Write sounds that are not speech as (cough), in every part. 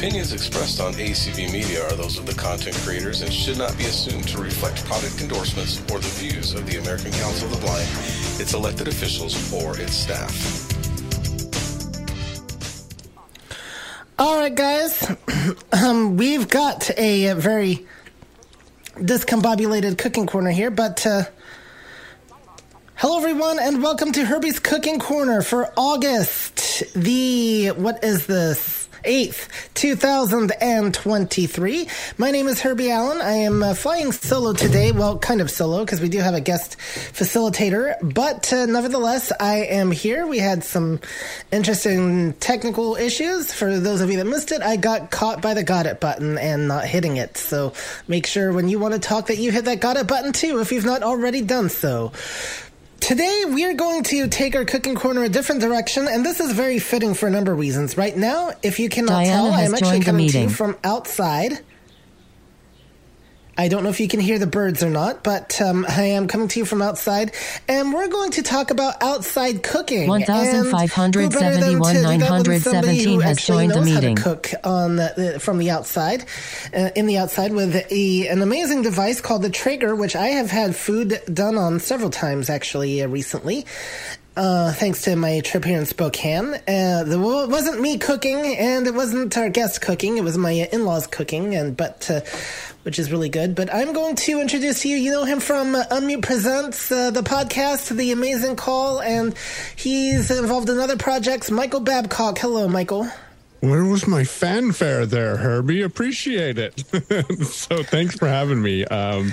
opinions expressed on ACB Media are those of the content creators and should not be assumed to reflect product endorsements or the views of the American Council of the Blind, its elected officials, or its staff. All right, guys. (clears throat) um, we've got a very discombobulated cooking corner here, but uh, hello, everyone, and welcome to Herbie's Cooking Corner for August. The what is this? 8th, 2023. My name is Herbie Allen. I am uh, flying solo today. Well, kind of solo because we do have a guest facilitator, but uh, nevertheless, I am here. We had some interesting technical issues. For those of you that missed it, I got caught by the got it button and not hitting it. So make sure when you want to talk that you hit that got it button too if you've not already done so. Today, we are going to take our cooking corner a different direction, and this is very fitting for a number of reasons. Right now, if you cannot Diana tell, I am actually coming to you from outside. I don't know if you can hear the birds or not, but um, I am coming to you from outside, and we're going to talk about outside cooking. And who better than to do that than somebody who 1571 has joined the knows how to meeting. cook on the, from the outside, uh, in the outside with a, an amazing device called the Traeger, which I have had food done on several times actually uh, recently. Uh, thanks to my trip here in Spokane. Uh, the, well, it wasn't me cooking, and it wasn't our guest cooking. It was my in-laws cooking, and but uh, which is really good. But I'm going to introduce you. You know him from uh, Unmute Presents, uh, the podcast, The Amazing Call, and he's involved in other projects. Michael Babcock. Hello, Michael. Where was my fanfare there, Herbie? Appreciate it. (laughs) so thanks for having me. Um,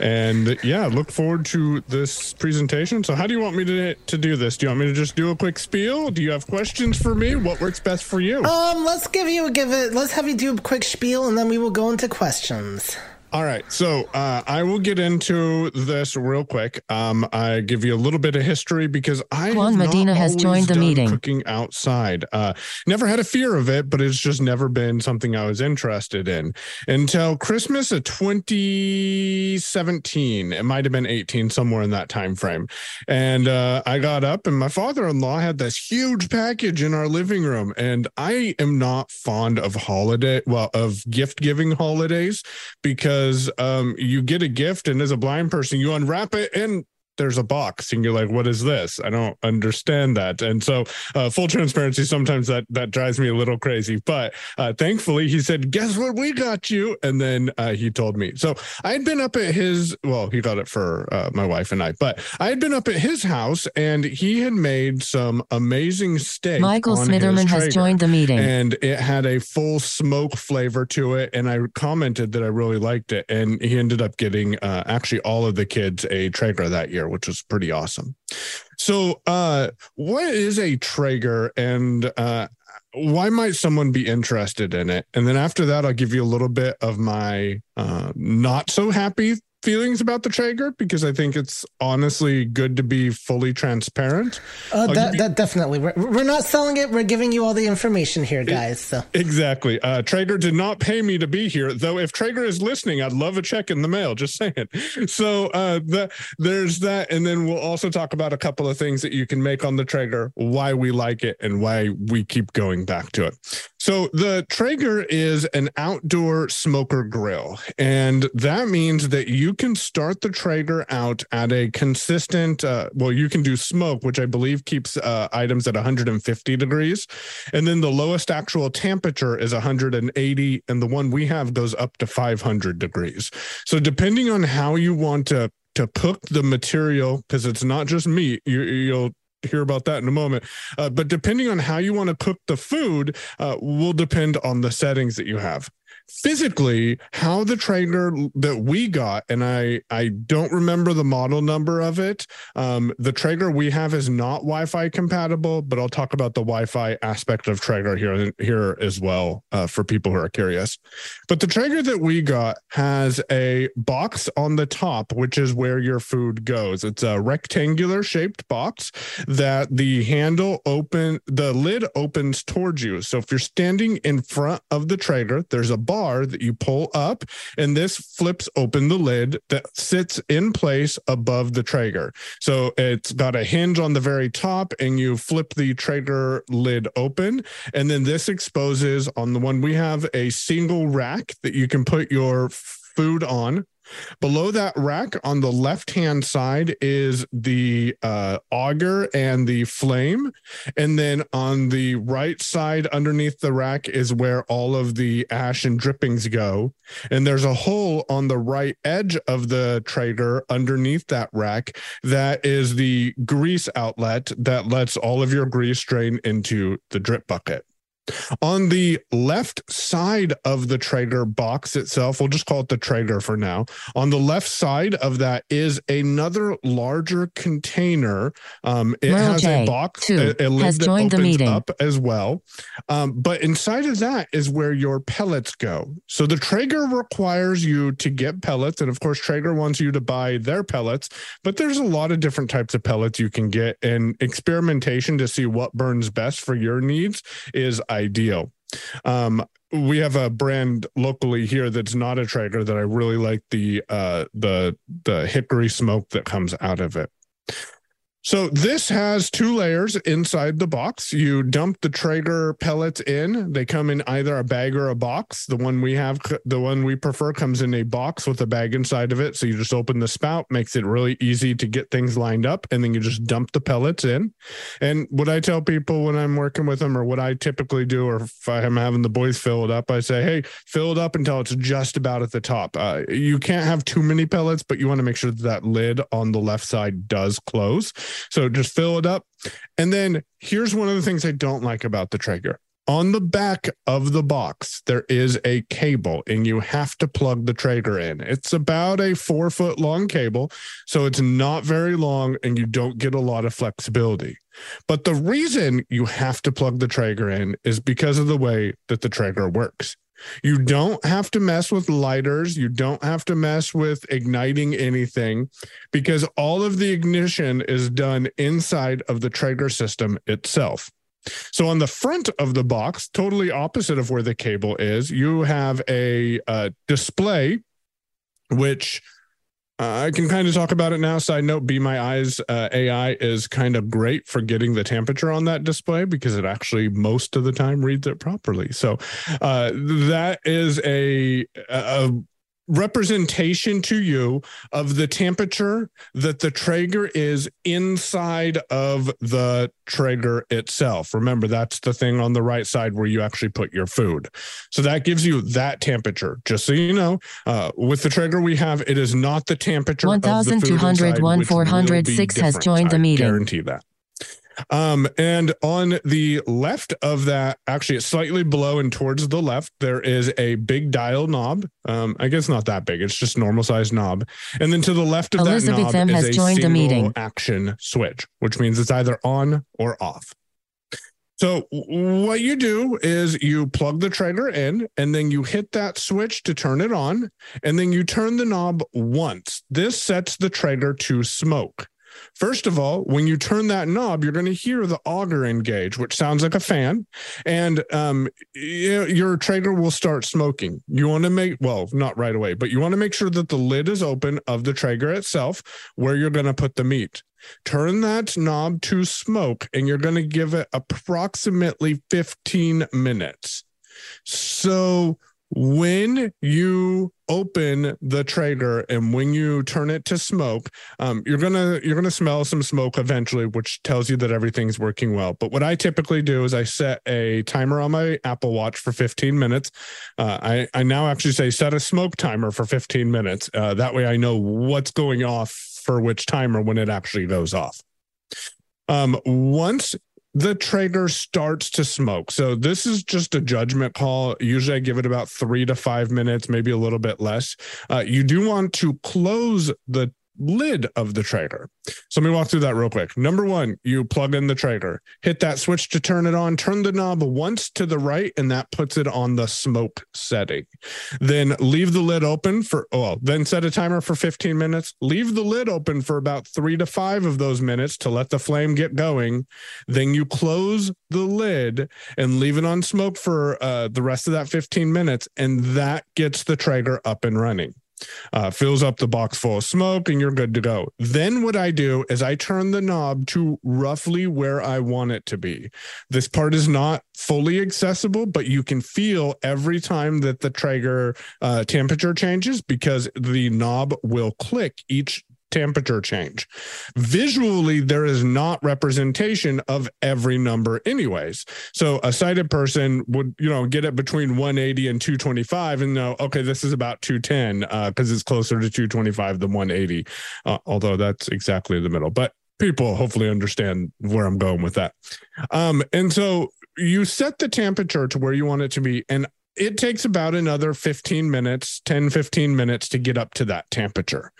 and yeah, look forward to this presentation. So how do you want me to, to do this? Do you want me to just do a quick spiel? Do you have questions for me? What works best for you? Um, let's give you a give it. Let's have you do a quick spiel, and then we will go into questions. All right, so uh, I will get into this real quick. Um, I give you a little bit of history because I Juan Medina has joined the meeting. Cooking outside, uh, never had a fear of it, but it's just never been something I was interested in until Christmas of 2017. It might have been 18, somewhere in that time frame. And uh, I got up, and my father-in-law had this huge package in our living room, and I am not fond of holiday, well, of gift giving holidays because um, you get a gift and as a blind person you unwrap it and there's a box and you're like what is this? I don't understand that. And so uh, full transparency sometimes that that drives me a little crazy but uh, thankfully he said guess what we got you? And then uh, he told me. So i had been up at his well he got it for uh, my wife and i but i had been up at his house and he had made some amazing steak Michael Smitherman has joined the meeting. and it had a full smoke flavor to it and i commented that i really liked it and he ended up getting uh, actually all of the kids a traeger that year which was pretty awesome. So uh what is a traeger and uh why might someone be interested in it? And then after that i'll give you a little bit of my uh not so happy feelings about the traeger because i think it's honestly good to be fully transparent Uh, that, you- that definitely. We're, we're not selling it. We're giving you all the information here, guys. So Exactly. Uh, Traeger did not pay me to be here, though. If Traeger is listening, I'd love a check in the mail. Just saying. (laughs) So uh, the, there's that, and then we'll also talk about a couple of things that you can make on the Traeger, why we like it, and why we keep going back to it. So the Traeger is an outdoor smoker grill, and that means that you can start the Traeger out at a consistent. Uh, well, you can do smoke, which I believe keeps uh, items at 150 degrees, and then the lowest actual temperature is 180, and the one we have goes up to 500 degrees. So depending on how you want to to cook the material, because it's not just meat, you, you'll hear about that in a moment. Uh, but depending on how you want to cook the food, uh, will depend on the settings that you have. Physically, how the Traeger that we got, and I I don't remember the model number of it. Um, the Traeger we have is not Wi-Fi compatible, but I'll talk about the Wi-Fi aspect of Traeger here here as well uh, for people who are curious. But the Traeger that we got has a box on the top, which is where your food goes. It's a rectangular shaped box that the handle open, the lid opens towards you. So if you're standing in front of the Traeger, there's a a bar that you pull up, and this flips open the lid that sits in place above the Traeger. So it's got a hinge on the very top, and you flip the Traeger lid open, and then this exposes on the one we have a single rack that you can put your food on Below that rack on the left hand side is the uh, auger and the flame. And then on the right side underneath the rack is where all of the ash and drippings go. And there's a hole on the right edge of the Traeger underneath that rack that is the grease outlet that lets all of your grease drain into the drip bucket. On the left side of the Traeger box itself, we'll just call it the Traeger for now. On the left side of that is another larger container. Um, it has a box, a, a lid has that joined opens the meeting. up as well. Um, but inside of that is where your pellets go. So the Traeger requires you to get pellets, and of course, Traeger wants you to buy their pellets. But there's a lot of different types of pellets you can get, and experimentation to see what burns best for your needs is ideal. Um, we have a brand locally here that's not a Traeger that I really like the uh, the the hickory smoke that comes out of it. So this has two layers inside the box. You dump the Traeger pellets in. They come in either a bag or a box. The one we have, the one we prefer, comes in a box with a bag inside of it. So you just open the spout, makes it really easy to get things lined up, and then you just dump the pellets in. And what I tell people when I'm working with them, or what I typically do, or if I'm having the boys fill it up, I say, "Hey, fill it up until it's just about at the top. Uh, you can't have too many pellets, but you want to make sure that, that lid on the left side does close." So just fill it up. And then here's one of the things I don't like about the Traeger. On the back of the box, there is a cable, and you have to plug the Traeger in. It's about a four foot long cable, so it's not very long, and you don't get a lot of flexibility. But the reason you have to plug the Traeger in is because of the way that the Traeger works. You don't have to mess with lighters. You don't have to mess with igniting anything because all of the ignition is done inside of the Traeger system itself. So on the front of the box, totally opposite of where the cable is, you have a, a display which uh, I can kind of talk about it now. Side note: Be My Eyes uh, AI is kind of great for getting the temperature on that display because it actually most of the time reads it properly. So uh, that is a, a representation to you of the temperature that the Traeger is inside of the Traeger itself. Remember, that's the thing on the right side where you actually put your food. So that gives you that temperature. Just so you know, uh, with the Traeger we have, it is not the temperature. 1200 1406 has joined the meeting. I guarantee that. Um, and on the left of that, actually, it's slightly below and towards the left, there is a big dial knob. Um, I guess not that big; it's just normal size knob. And then to the left of Elizabeth that knob M is has a joined single a meeting. action switch, which means it's either on or off. So what you do is you plug the Traeger in and then you hit that switch to turn it on and then you turn the knob once. This sets the Traeger to smoke. First of all, when you turn that knob, you're going to hear the auger engage, which sounds like a fan, and um, your Traeger will start smoking. You want to make well, not right away, but you want to make sure that the lid is open of the Traeger itself, where you're going to put the meat. Turn that knob to smoke, and you're going to give it approximately 15 minutes. So when you open the Traeger and when you turn it to smoke, um, you're gonna you're gonna smell some smoke eventually, which tells you that everything's working well. But what I typically do is I set a timer on my Apple Watch for 15 minutes. Uh, I I now actually say set a smoke timer for 15 minutes. Uh, that way I know what's going off for which timer when it actually goes off. Um, once the Traeger starts to smoke. So this is just a judgment call. Usually I give it about three to five minutes, maybe a little bit less. Uh, you do want to close the lid of the Traeger. So let me walk through that real quick. Number one, you plug in the Traeger, hit that switch to turn it on, turn the knob once to the right, and that puts it on the smoke setting. Then leave the lid open for, oh, then set a timer for 15 minutes. Leave the lid open for about three to five of those minutes to let the flame get going. Then you close the lid and leave it on smoke for uh, the rest of that 15 minutes. And that gets the Traeger up and running uh, fills up the box full of smoke, and you're good to go. Then what I do is I turn the knob to roughly where I want it to be. This part is not fully accessible, but you can feel every time that the Traeger uh, temperature changes because the knob will click each temperature change. Visually, there is not representation of every number, anyways. So a sighted person would, you know, get it between 180 and 225 and know, okay, this is about 210 because uh, it's closer to 225 than 180, uh, although that's exactly the middle. But people hopefully understand where I'm going with that. Um, and so you set the temperature to where you want it to be. And it takes about another 15 minutes 10 15 minutes to get up to that temperature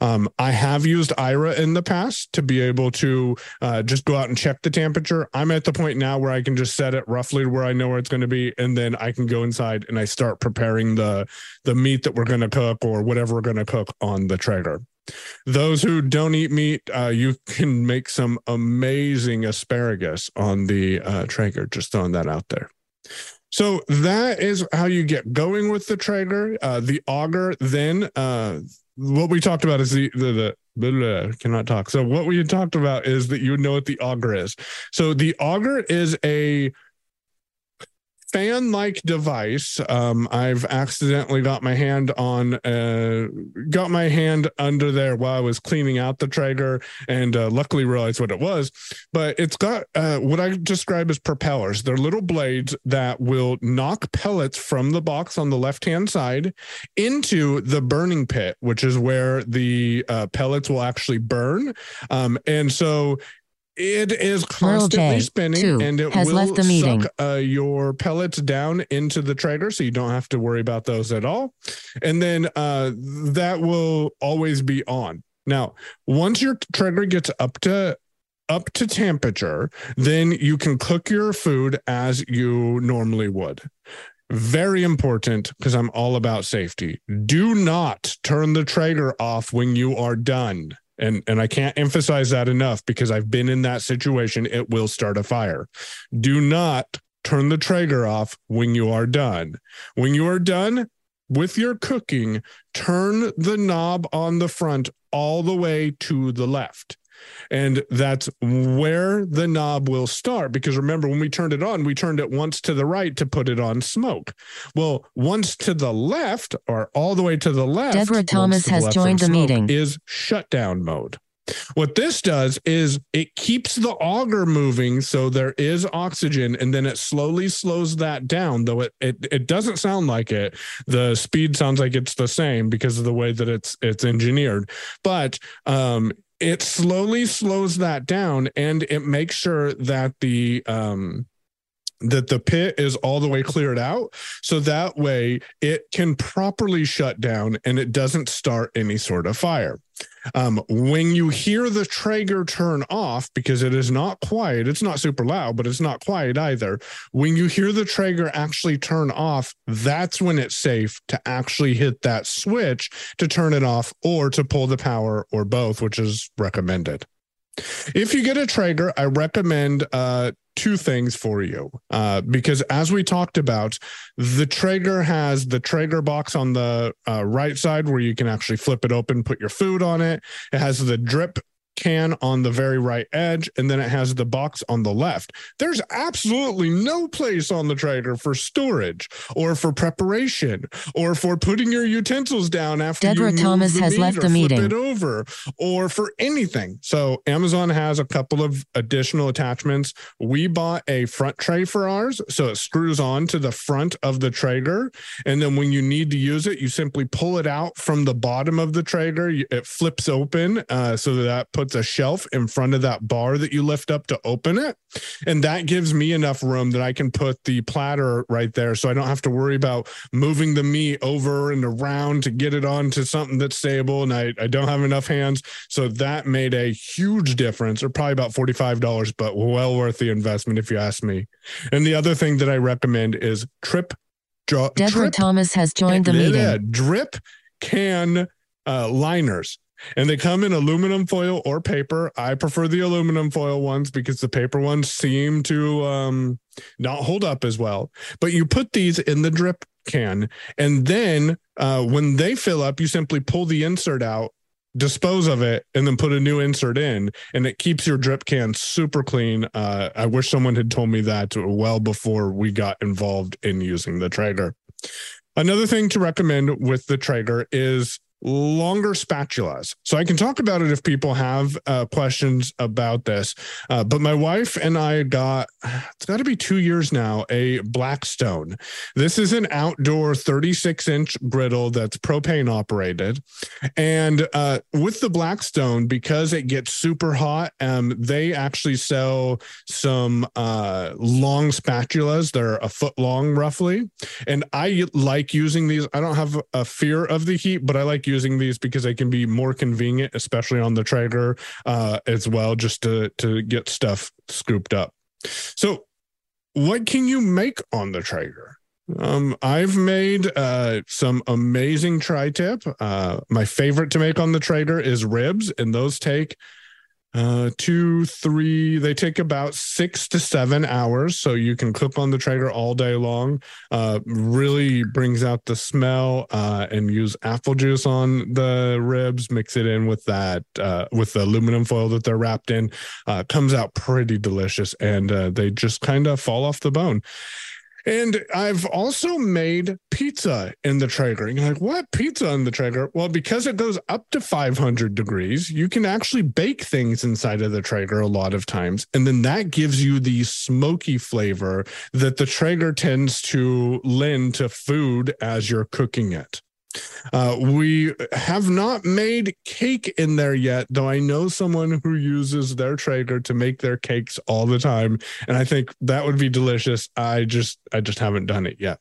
um, i have used Aira in the past to be able to uh, just go out and check the temperature i'm at the point now where i can just set it roughly to where i know where it's going to be and then i can go inside and i start preparing the the meat that we're going to cook or whatever we're going to cook on the Traeger those who don't eat meat, uh, you can make some amazing asparagus on the uh, Traeger. Just throwing that out there. So that is how you get going with the Traeger. Uh, the auger, then uh, what we talked about is the the, the blah, blah, cannot talk. So what we talked about is that you know what the auger is. So the auger is a fan like device. Um, I've accidentally got my hand on, uh, got my hand under there while I was cleaning out the Traeger and uh, luckily realized what it was. But it's got uh, what I describe as propellers. They're little blades that will knock pellets from the box on the left hand side into the burning pit, which is where the uh, pellets will actually burn. Um, and so it is constantly spinning and it has will left the meeting. suck uh, your pellets down into the Traeger so you don't have to worry about those at all. And then uh, that will always be on. Now, once your Traeger gets up to up to temperature, then you can cook your food as you normally would. Very important because I'm all about safety. Do not turn the Traeger off when you are done and and I can't emphasize that enough because I've been in that situation. It will start a fire. Do not turn the Traeger off when you are done. When you are done with your cooking turn the knob on the front all the way to the left and that's where the knob will start. Because remember, when we turned it on, we turned it once to the right to put it on smoke. Well, once to the left or all the way to the left, Deborah Thomas has joined the meeting, is shutdown mode. What this does is it keeps the auger moving so there is oxygen and then it slowly slows that down though it, it it doesn't sound like it the speed sounds like it's the same because of the way that it's it's engineered but um it slowly slows that down and it makes sure that the um that the pit is all the way cleared out so that way it can properly shut down and it doesn't start any sort of fire um, when you hear the Traeger turn off, because it is not quiet, it's not super loud, but it's not quiet either. When you hear the Traeger actually turn off, that's when it's safe to actually hit that switch to turn it off or to pull the power or both, which is recommended. If you get a Traeger, I recommend uh, two things for you. Uh, because as we talked about the traeger has the traeger box on the uh, right side where you can actually flip it open put your food on it. It has the drip can on the very right edge, and then it has the box on the left. There's absolutely no place on the Traeger for storage or for preparation or for putting your utensils down after Deborah you Thomas has left the meeting. it over or for anything. So Amazon has a couple of additional attachments. We bought a front tray for ours, so it screws on to the front of the Traeger, and then when you need to use it, you simply pull it out from the bottom of the Traeger. It flips open, uh, so that puts a shelf in front of that bar that you lift up to open it. And that gives me enough room that I can put the platter right there. So I don't have to worry about moving the meat over and around to get it onto something that's stable. And I, I don't have enough hands. So that made a huge difference, or probably about $45, but well worth the investment if you ask me. And the other thing that I recommend is Trip. Deborah trip, Thomas has joined the meeting. Drip can uh, liners and they come in aluminum foil or paper. I prefer the aluminum foil ones because the paper ones seem to um, not hold up as well. But you put these in the drip can, and then uh, when they fill up, you simply pull the insert out, dispose of it, and then put a new insert in, and it keeps your drip can super clean. Uh, I wish someone had told me that well before we got involved in using the Traeger. Another thing to recommend with the Traeger is longer spatulas. So I can talk about it if people have uh, questions about this. Uh, but my wife and I got, it's got to be two years now, a Blackstone. This is an outdoor 36 inch griddle that's propane operated. And uh, with the Blackstone, because it gets super hot, um, they actually sell some uh, long spatulas. They're a foot long roughly. And I like using these. I don't have a fear of the heat, but I like using these because they can be more convenient, especially on the Traeger uh, as well, just to to get stuff scooped up. So, what can you make on the Traeger? Um, I've made uh, some amazing tri-tip. Uh, my favorite to make on the Traeger is ribs, and those take uh, two, three, they take about six to seven hours. So you can cook on the Traeger all day long. Uh, really brings out the smell uh, and use apple juice on the ribs, mix it in with that, uh, with the aluminum foil that they're wrapped in. Uh, comes out pretty delicious and uh, they just kind of fall off the bone. And I've also made pizza in the Traeger. You're like, what pizza in the Traeger? Well, because it goes up to 500 degrees, you can actually bake things inside of the Traeger a lot of times. And then that gives you the smoky flavor that the Traeger tends to lend to food as you're cooking it. Uh, we have not made cake in there yet, though I know someone who uses their Traeger to make their cakes all the time, and I think that would be delicious. I just I just haven't done it yet.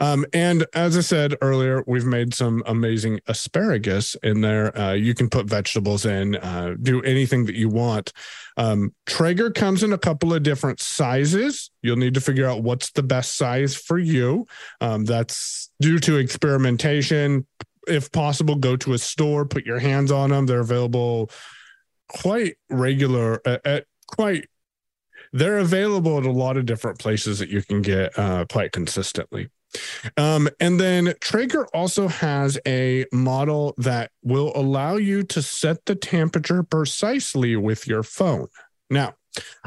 Um, and as I said earlier, we've made some amazing asparagus in there. Uh, you can put vegetables in, uh, do anything that you want. Um, Traeger comes in a couple of different sizes. You'll need to figure out what's the best size for you. Um, that's due to experimentation. If possible, go to a store, put your hands on them. They're available quite regular at, at quite they're available at a lot of different places that you can get uh, quite consistently. Um, and then Traeger also has a model that will allow you to set the temperature precisely with your phone. Now,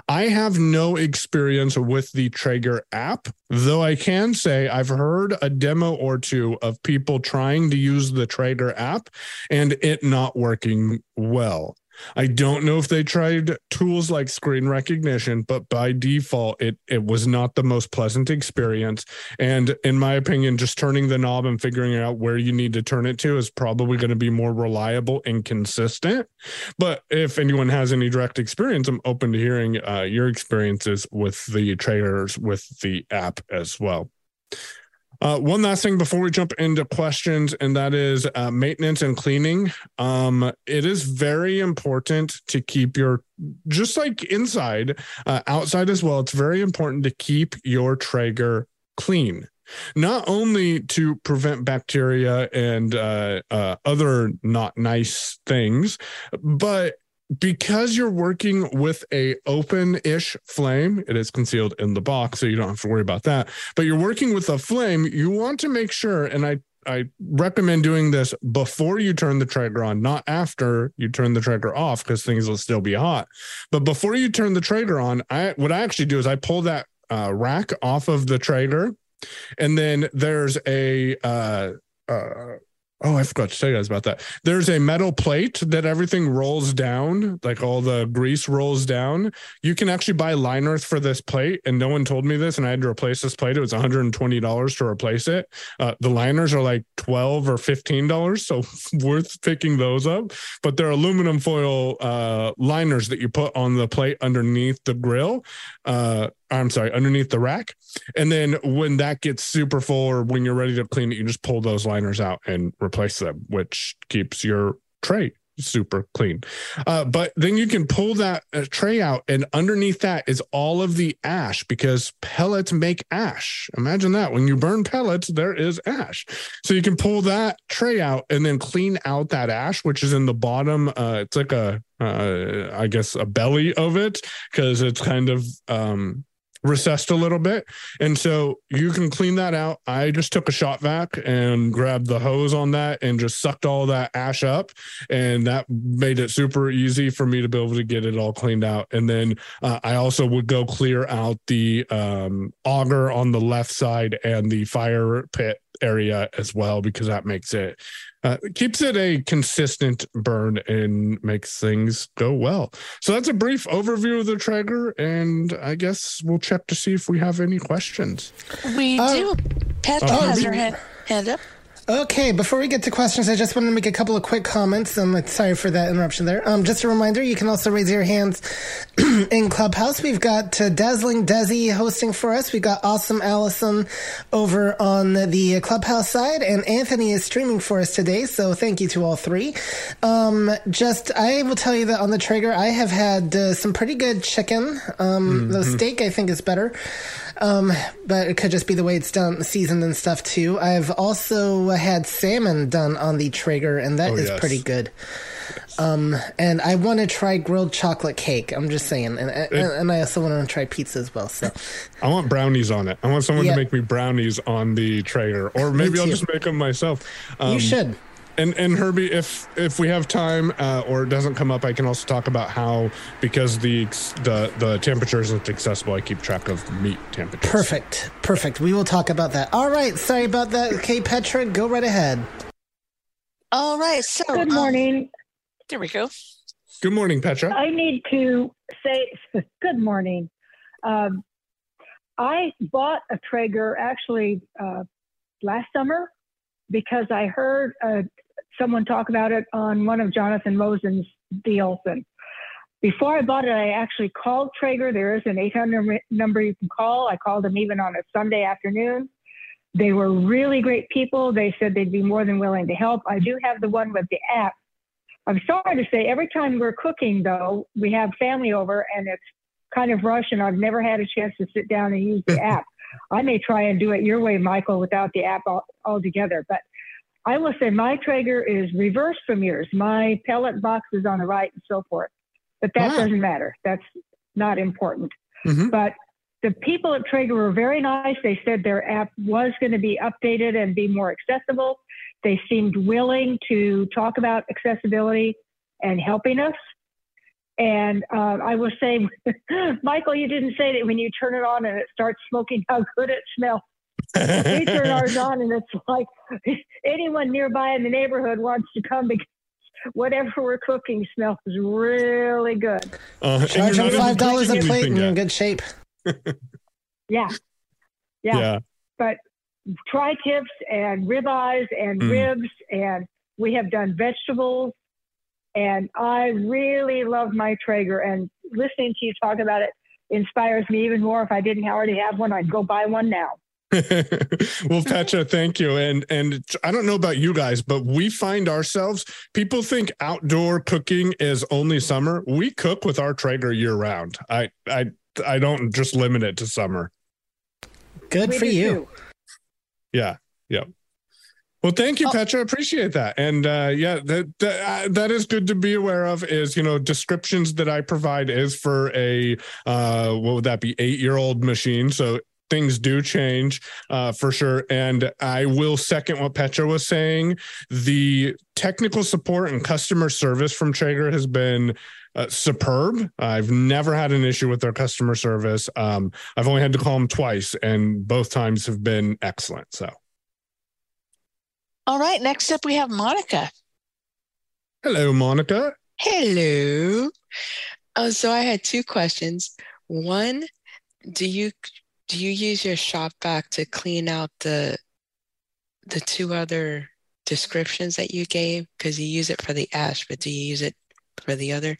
I have no experience with the Traeger app, though I can say I've heard a demo or two of people trying to use the Traeger app and it not working well. I don't know if they tried tools like screen recognition, but by default, it it was not the most pleasant experience. And in my opinion, just turning the knob and figuring out where you need to turn it to is probably going to be more reliable and consistent. But if anyone has any direct experience, I'm open to hearing uh, your experiences with the Traegers with the app as well. Uh, one last thing before we jump into questions, and that is uh, maintenance and cleaning. Um, it is very important to keep your, just like inside, uh, outside as well, it's very important to keep your Traeger clean. Not only to prevent bacteria and uh, uh, other not nice things, but because you're working with a open-ish flame it is concealed in the box so you don't have to worry about that but you're working with a flame you want to make sure and i i recommend doing this before you turn the Traeger on not after you turn the Traeger off because things will still be hot but before you turn the Traeger on i what i actually do is i pull that uh, rack off of the Traeger and then there's a uh, uh, Oh, I forgot to tell you guys about that. There's a metal plate that everything rolls down, like all the grease rolls down. You can actually buy line earth for this plate, and no one told me this, and I had to replace this plate. It was $120 to replace it. Uh, the liners are like 12 or $15, so (laughs) worth picking those up. But they're aluminum foil uh, liners that you put on the plate underneath the grill. Uh, I'm sorry, underneath the rack. And then when that gets super full or when you're ready to clean it, you just pull those liners out and replace them, which keeps your tray super clean. Uh, but then you can pull that uh, tray out, and underneath that is all of the ash because pellets make ash. Imagine that when you burn pellets, there is ash. So you can pull that tray out and then clean out that ash, which is in the bottom. Uh, it's like a, uh, I guess, a belly of it because it's kind of um, recessed a little bit. And so you can clean that out. I just took a shop vac and grabbed the hose on that and just sucked all that ash up. And that made it super easy for me to be able to get it all cleaned out. And then uh, I also would go clear out the um, auger on the left side and the fire pit area as well because that makes it uh, keeps it a consistent burn and makes things go well. So that's a brief overview of the Traeger, and I guess we'll check to see if we have any questions. We uh, do. Petra uh, has her hand, hand up. Okay, before we get to questions, I just wanted to make a couple of quick comments. I'm sorry for that interruption there. Um, just a reminder, you can also raise your hands (clears throat) in Clubhouse. We've got uh, Dazzling Desi hosting for us. We've got Awesome Allison over on the Clubhouse side, and Anthony is streaming for us today. So thank you to all three. Um, just, I will tell you that on the Traeger, I have had uh, some pretty good chicken. Um, mm-hmm. The steak, I think, is better. Um, but it could just be the way it's done, seasoned and stuff too. I've also had salmon done on the Traeger, and that oh, is yes. pretty good. Um, and I want to try grilled chocolate cake. I'm just saying, and, and, and I also want to try pizza as well. So, I want brownies on it. I want someone to make me brownies on the Traeger, or maybe I'll just make them myself. Um, you should and and Herbie, if if we have time uh, or it doesn't come up, I can also talk about how because the the the temperature isn't accessible, I keep track of meat temperature. Perfect, perfect. We will talk about that. All right, sorry about that. Okay, Petra, go right ahead. All right. So good morning. Um, there we go. Good morning, Petra. I need to say (laughs) good morning. Um, I bought a Traeger actually uh, last summer because I heard a someone talk about it on one of Jonathan Mosen's deals. And before I bought it, I actually called Traeger. There is an 800 number you can call. I called them even on a Sunday afternoon. They were really great people. They said they'd be more than willing to help. I do have the one with the app. I'm sorry to say, every time we're cooking, though, we have family over and it's kind of rushed, and I've never had a chance to sit down and use the (laughs) app. I may try and do it your way, Michael, without the app altogether. But I will say my Traeger is reversed from yours. My pellet box is on the right and so forth. But that ah. doesn't matter. That's not important. Mm-hmm. But the people at Traeger were very nice. They said their app was going to be updated and be more accessible. They seemed willing to talk about accessibility and helping us. And uh, I will say, (laughs) Michael, you didn't say that when you turn it on and it starts smoking, how good it smells we turn ours on and it's like (laughs) anyone nearby in the neighborhood wants to come because whatever we're cooking smells really good. Uh, Charge them five dollars a plate and you're in good shape. (laughs) yeah. yeah. Yeah. But tri tips and ribeyes and mm. ribs and we have done vegetables and I really love my Traeger and listening to you talk about it inspires me even more. If I didn't already have one, I'd go buy one now. (laughs) well, Petra, (laughs) thank you. And and I don't know about you guys, but we find ourselves people think outdoor cooking is only summer. We cook with our Traeger year round. I I I don't just limit it to summer. Good we for you. Too. Yeah. Yeah. Well, thank you, oh. Petra. Appreciate that. And uh, yeah, that that, uh, that is good to be aware of. Is you know descriptions that I provide is for a uh, what would that be eight year old machine. So things do change uh, for sure. And I will second what Petra was saying. The technical support and customer service from Traeger has been uh, superb. I've never had an issue with their customer service. Um, I've only had to call them twice, and both times have been excellent. So. All right. Next up, we have Monica. Hello, Monica. Hello. Oh, so I had two questions. One, do you do you use your shop vac to clean out the the two other descriptions that you gave? Because you use it for the ash, but do you use it for the other?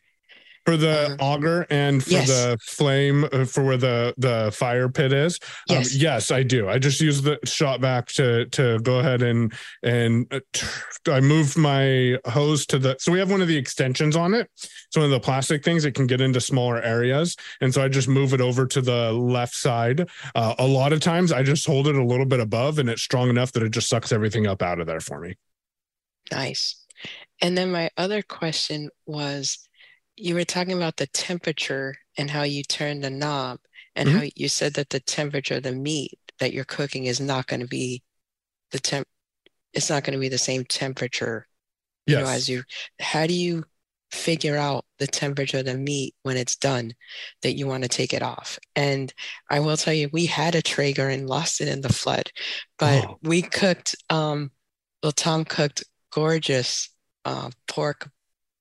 For the uh, auger and for yes. the flame uh, for where the the fire pit is? Um, yes. Um, yes i do. I just use the shop vac to to go ahead and and uh, i move my hose to the so we have one of the extensions on it. It's one of the plastic things. It can get into smaller areas. And so i just move it over to the left side. Uh, a lot of times i just hold it a little bit above and it's strong enough that it just sucks everything up out of there for me. Nice. And then my other question was you were talking about the temperature and how you turn the knob and mm-hmm. how you said that the temperature of the meat that you're cooking is not going to be the temp it's not going to be the same temperature yes. you know as you how do you figure out the temperature of the meat when it's done that you want to take it off and i will tell you we had a traeger and lost it in the flood but oh. we cooked um well tom cooked gorgeous uh, pork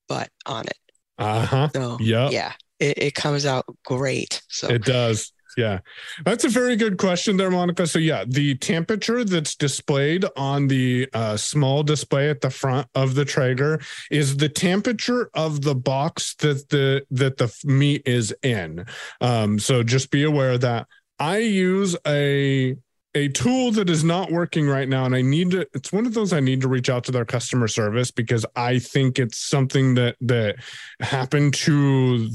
butt on it uh huh. So, yeah. Yeah. It, it comes out great. So it does. Yeah, that's a very good question there, Monica. So, yeah, the temperature that's displayed on the uh, small display at the front of the Traeger is the temperature of the box that the that the meat is in. Um, so, just be aware that I use a a tool that is not working right now and i need to it's one of those i need to reach out to their customer service because i think it's something that that happened to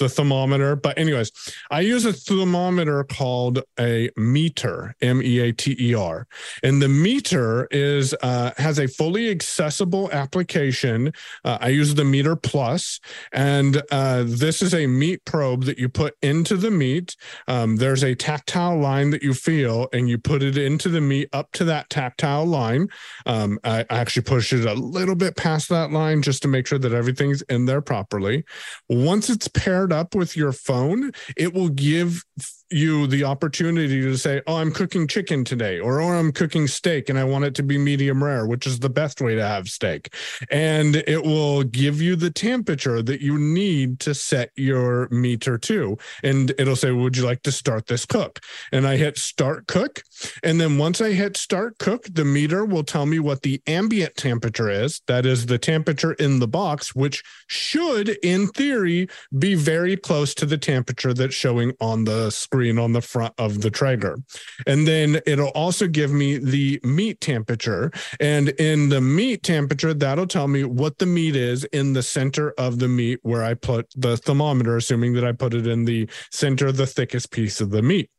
the thermometer. But, anyways, I use a thermometer called a Meater, M E A T E R. And the Meater is uh, has a fully accessible application. Uh, I use the Meater Plus, and uh, this is a meat probe that you put into the meat. Um, there's a tactile line that you feel, and you put it into the meat up to that tactile line. Um, I, I actually push it a little bit past that line just to make sure that everything's in there properly. Once it's paired up with your phone, it will give you the opportunity to say, "Oh, I'm cooking chicken today," or "Oh, I'm cooking steak and I want it to be medium rare," which is the best way to have steak. And it will give you the temperature that you need to set your meter to. And it'll say, "Would you like to start this cook?" And I hit start cook, and then once I hit start cook, the Meater will tell me what the ambient temperature is. That is the temperature in the box, which should, in theory, be very very close to the temperature that's showing on the screen on the front of the Traeger. And then it'll also give me the meat temperature. And in the meat temperature, that'll tell me what the meat is in the center of the meat where I put the thermometer, assuming that I put it in the center, of the thickest piece of the meat.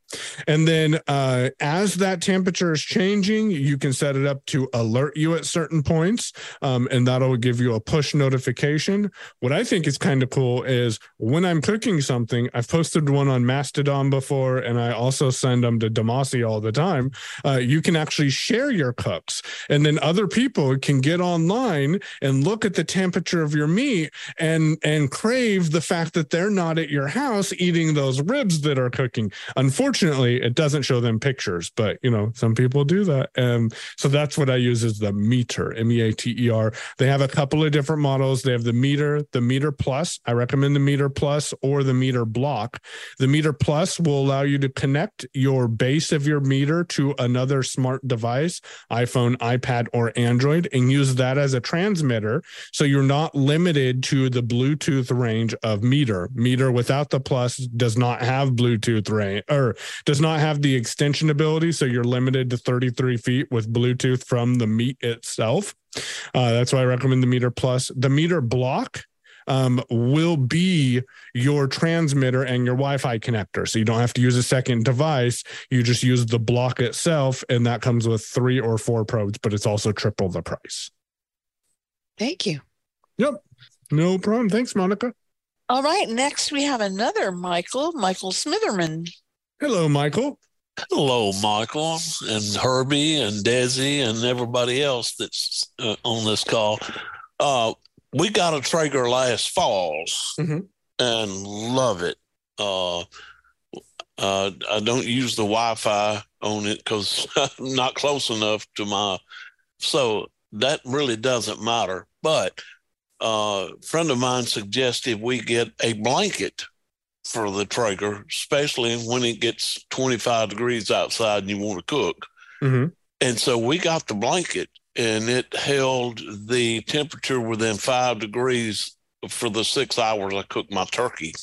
And then uh, as that temperature is changing, you can set it up to alert you at certain points, um, and that'll give you a push notification. What I think is kind of cool is when I'm cooking something, I've posted one on Mastodon before, and I also send them to Demasi all the time. Uh, you can actually share your cooks, and then other people can get online and look at the temperature of your meat and and crave the fact that they're not at your house eating those ribs that are cooking. Unfortunately It doesn't show them pictures, but you know, some people do that. And so that's what I use is the Meater, M E A T E R. They have a couple of different models. They have the Meater, the Meater plus. I recommend the Meater plus or the Meater block. The Meater plus will allow you to connect your base of your Meater to another smart device, iPhone, iPad, or Android, and use that as a transmitter. So you're not limited to the Bluetooth range of Meater. Meater without the plus does not have Bluetooth range or does not have the extension ability, so you're limited to 33 feet with Bluetooth from the meat itself. Uh, that's why I recommend the Meater Plus. The Meater Block um, will be your transmitter and your Wi-Fi connector, so you don't have to use a second device. You just use the block itself, and that comes with three or four probes, but it's also triple the price. Thank you. Yep. No problem. Thanks, Monica. All right. Next, we have another Michael, Michael Smitherman. Hello, Michael. Hello, Michael and Herbie and Desi and everybody else that's uh, on this call. Uh, we got a Traeger last falls mm-hmm. and love it. Uh, uh I don't use the Wi-Fi on it because (laughs) I'm not close enough to my so that really doesn't matter. But uh, a friend of mine suggested we get a blanket for the Traeger, especially when it gets 25 degrees outside and you want to cook. Mm-hmm. And so we got the blanket and it held the temperature within five degrees for the six hours I cooked my turkey.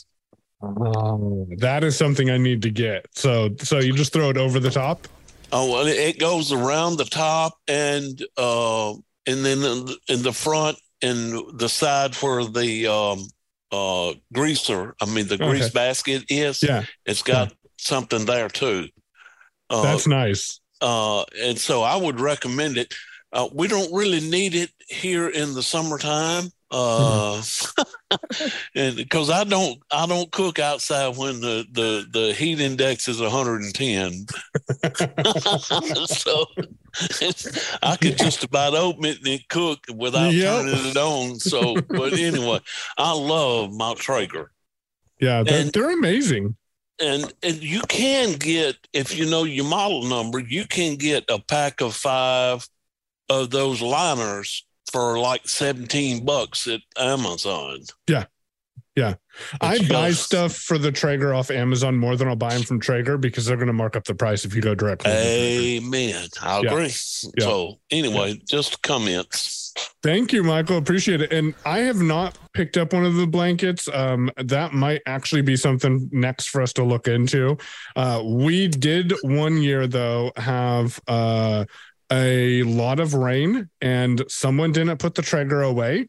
Oh, that is something I need to get. So, so you just throw it over the top. Oh, well, it goes around the top and uh, and then in the front and the side where the um, uh, greaser, I mean the grease okay. basket is. Yeah, it's got yeah. something there too. Uh, That's nice. Uh, and so I would recommend it. Uh, we don't really need it here in the summertime uh (laughs) and because i don't i don't cook outside when the the the heat index is 110 (laughs) so i could just about open it and cook without yep. turning it on. So but anyway i love my traeger. Yeah they're, and, they're amazing. and and you can get if you know your model number you can get a pack of five of those liners for like 17 bucks at Amazon. Yeah. Yeah. I buy stuff for the Traeger off Amazon more than I'll buy them from Traeger because they're going to mark up the price if you go directly. Amen. I agree. Yeah. So, anyway, yeah. just comments. Thank you, Michael. Appreciate it. And I have not picked up one of the blankets. Um, that might actually be something next for us to look into. Uh, we did one year, though, have. Uh, a lot of rain and someone didn't put the Traeger away.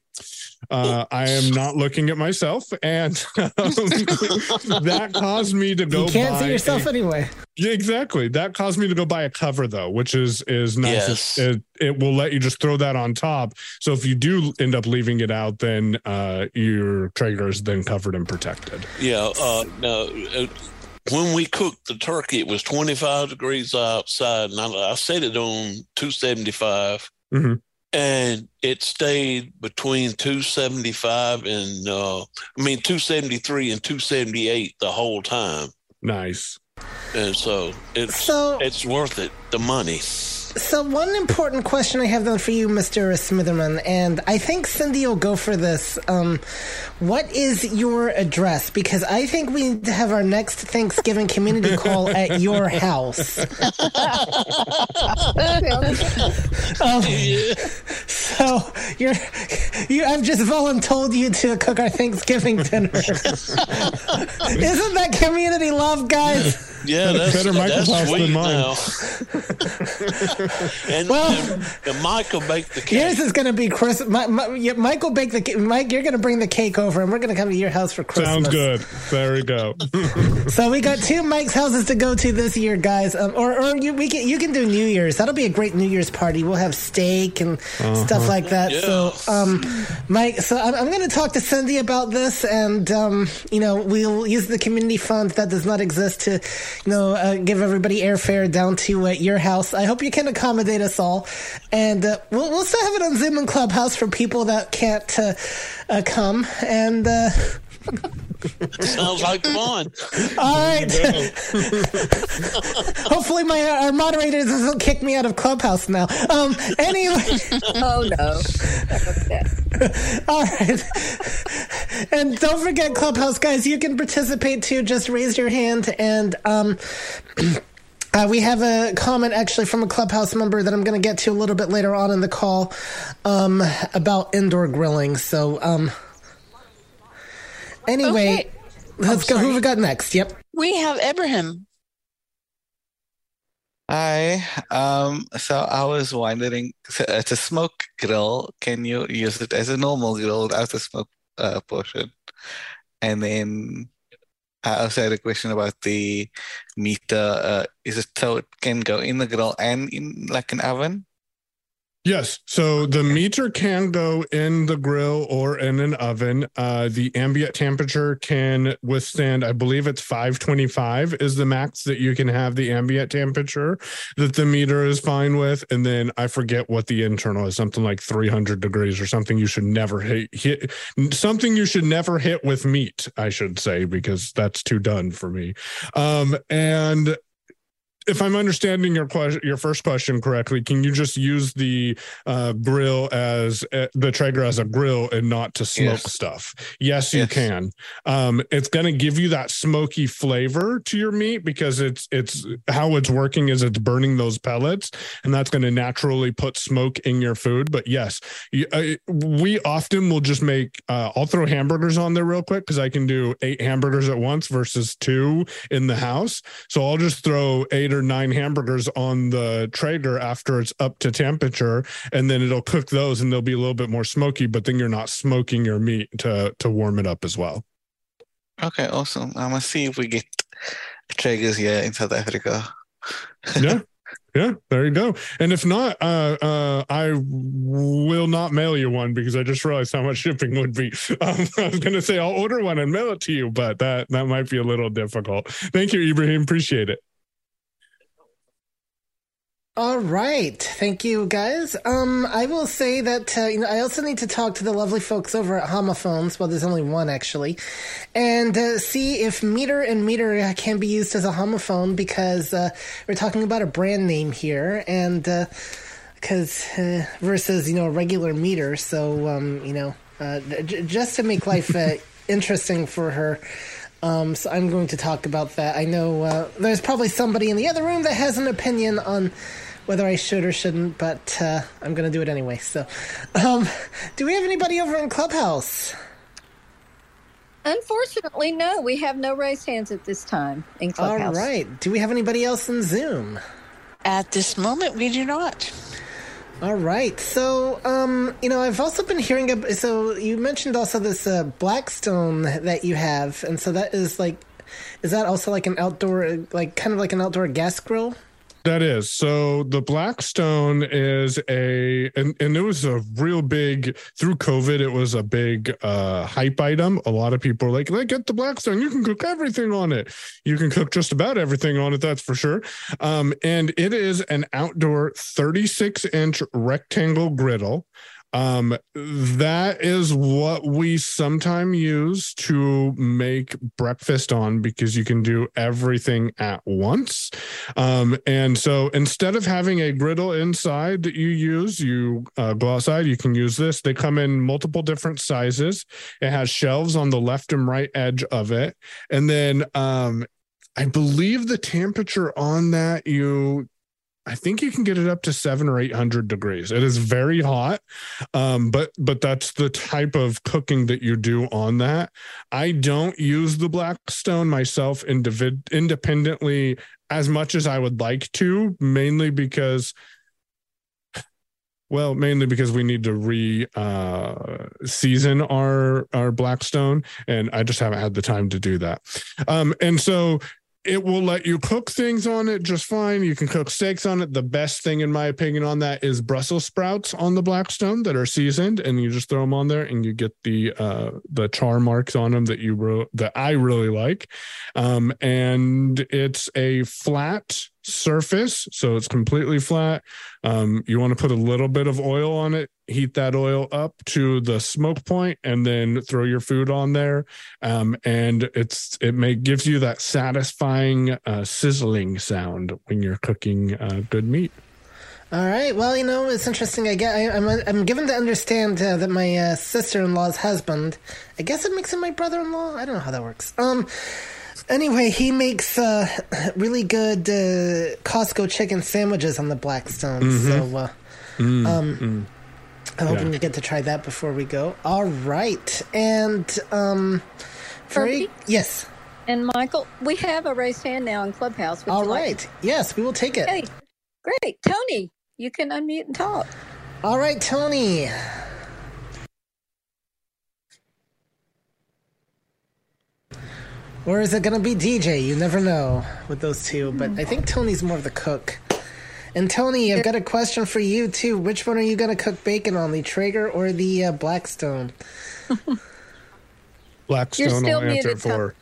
Uh, I am not looking at myself, and um, (laughs) that caused me to go. You can't see yourself a, anyway. Yeah, exactly. That caused me to go buy a cover though, which is is nice. Yes. It, it will let you just throw that on top. So if you do end up leaving it out, then uh, your Traeger is then covered and protected. Yeah. Uh, no uh, when we cooked the turkey, it was 25 degrees outside, and I, I set it on 275, mm-hmm. and it stayed between 275 and uh, I mean 273 and 278 the whole time. Nice. And so it's so, it's worth it, the money. So, one important question I have then for you, Mr. Smitherman, and I think Cindy will go for this. Um, what is your address? Because I think we need to have our next Thanksgiving community call (laughs) at your house. (laughs) um, so, you're, you, I've just volunteered you to cook our Thanksgiving dinner. (laughs) Isn't that community love, guys? Yeah, that's better Michael's that's house than mine. (laughs) and, well, and, and Michael baked the cake. Yours is going to be Chris. My, my, Michael baked the cake. Mike, you're going to bring the cake over, and we're going to come to your house for Christmas. Sounds good. There we go. (laughs) so we got two Mike's houses to go to this year, guys. Um, or or you we can you can do New Year's. That'll be a great New Year's party. We'll have steak and uh-huh. stuff like that. Yeah. So, um, Mike, so I'm, I'm going to talk to Cindy about this, and um, you know, we'll use the community fund that does not exist to you know, uh, give everybody airfare down to uh, your house. I hope you can accommodate us all, and uh, we'll we'll still have it on Zoom and Clubhouse for people that can't uh, uh, come. And uh, (laughs) Sounds like fun. All right. (laughs) Hopefully, my our moderator doesn't kick me out of Clubhouse now. Um. Anyway. (laughs) oh no. All right. And don't forget, Clubhouse guys, you can participate too. Just raise your hand and um. (clears throat) Uh, we have a comment actually from a clubhouse member that I'm going to get to a little bit later on in the call um, about indoor grilling. So, um, Anyway, okay. let's oh, go. Who we got next? Yep. We have Abraham. Hi. Um, so I was wondering, so it's a smoke grill. Can you use it as a normal grill without the smoke uh, portion? And then I also had a question about the Meater. Uh, is it so it can go in the grill and in like an oven? Yes. So the Meater can go in the grill or in an oven. Uh, the ambient temperature can withstand, I believe it's 525 is the max that you can have the ambient temperature that the Meater is fine with. And then I forget what the internal is, something like 300 degrees or something you should never hit, hit something you should never hit with meat, I should say, because that's too done for me. Um, and if I'm understanding your question, your first question correctly, can you just use the uh, grill as uh, the Traeger as a grill and not to smoke yes. stuff? Yes, you yes. can. Um, it's going to give you that smoky flavor to your meat because it's it's how it's working is it's burning those pellets, and that's going to naturally put smoke in your food. But yes, you, uh, we often will just make. Uh, I'll throw hamburgers on there real quick because I can do eight hamburgers at once versus two in the house. So I'll just throw eight or or nine hamburgers on the Traeger after it's up to temperature, and then it'll cook those, and they'll be a little bit more smoky. But then you're not smoking your meat to to warm it up as well. Okay, awesome. I'm gonna see if we get Traegers here in South Africa. yeah, (laughs) yeah, there you go. And if not, uh, uh, I will not mail you one because I just realized how much (laughs) shipping would be. (laughs) Um, I was going to say I'll order one and mail it to you, but that that might be a little difficult. Thank you, Ibrahim. Appreciate it. All right, thank you guys. Um, I will say that uh, you know I also need to talk to the lovely folks over at Homophones. Well, there's only one actually, and uh, see if meter and meter can be used as a homophone because uh, we're talking about a brand name here, and because uh, uh, versus you know a regular meter. So um, you know, uh, j- just to make life (laughs) interesting for her. Um, so I'm going to talk about that. I know there's probably somebody in the other room that has an opinion on whether I should or shouldn't, but uh, I'm going to do it anyway. So, um, do we have anybody over in Clubhouse? Unfortunately, no. We have no raised hands at this time in Clubhouse. All right. Do we have anybody else in Zoom? At this moment, we do not. All right. So, um, you know, I've also been hearing. So, you mentioned also this uh, Blackstone that you have, and so that is like, is that also like an outdoor, like kind of like an outdoor gas grill? That is. So the Blackstone is a and, and it was a real big through COVID, it was a big uh hype item. A lot of people are like, like get the Blackstone, you can cook everything on it. You can cook just about everything on it, that's for sure. Um, and it is an outdoor 36 inch rectangle griddle um, that is what we sometimes use to make breakfast on because you can do everything at once. Um, and so instead of having a griddle inside that you use, you uh, go outside, you can use this. They come in multiple different sizes. It has shelves on the left and right edge of it. And then um, I believe the temperature on that you I think you can get it up to seven or eight hundred degrees. It is very hot, um, but but that's the type of cooking that you do on that. I don't use the Blackstone myself individ- independently as much as I would like to, mainly because. Well, mainly because we need to re uh, season our our Blackstone, and I just haven't had the time to do that. Um, and so it will let you cook things on it just fine. You can cook steaks on it. The best thing, in my opinion, on that is Brussels sprouts on the Blackstone that are seasoned, and you just throw them on there, and you get the uh, the char marks on them that you re- that I really like. Um, and it's a flat surface, so it's completely flat. Um, you want to put a little bit of oil on it, heat that oil up to the smoke point, and then throw your food on there. Um, and it's it may gives you that satisfying uh, sizzling sound when you're cooking uh, good meat. All right. Well, you know, it's interesting. I get. I, am I'm, I'm given to understand uh, that my uh, sister-in-law's husband. I guess it makes him my brother-in-law. I don't know how that works. Um Anyway, he makes uh, really good uh, Costco chicken sandwiches on the Blackstone. Mm-hmm. So, uh, mm-hmm. um, I'm hoping yeah. to get to try that before we go. All right, and um, very yes. And Michael, we have a raised hand now in Clubhouse. Would All right, like yes, we will take it. Hey, great, Tony, you can unmute and talk. All right, Tony. Or is it going to be DJ? You never know with those two. But I think Tony's more of the cook. And Tony, I've got a question for you too. Which one are you going to cook bacon on, the Traeger or the uh, Blackstone? (laughs) Blackstone I'll answer for.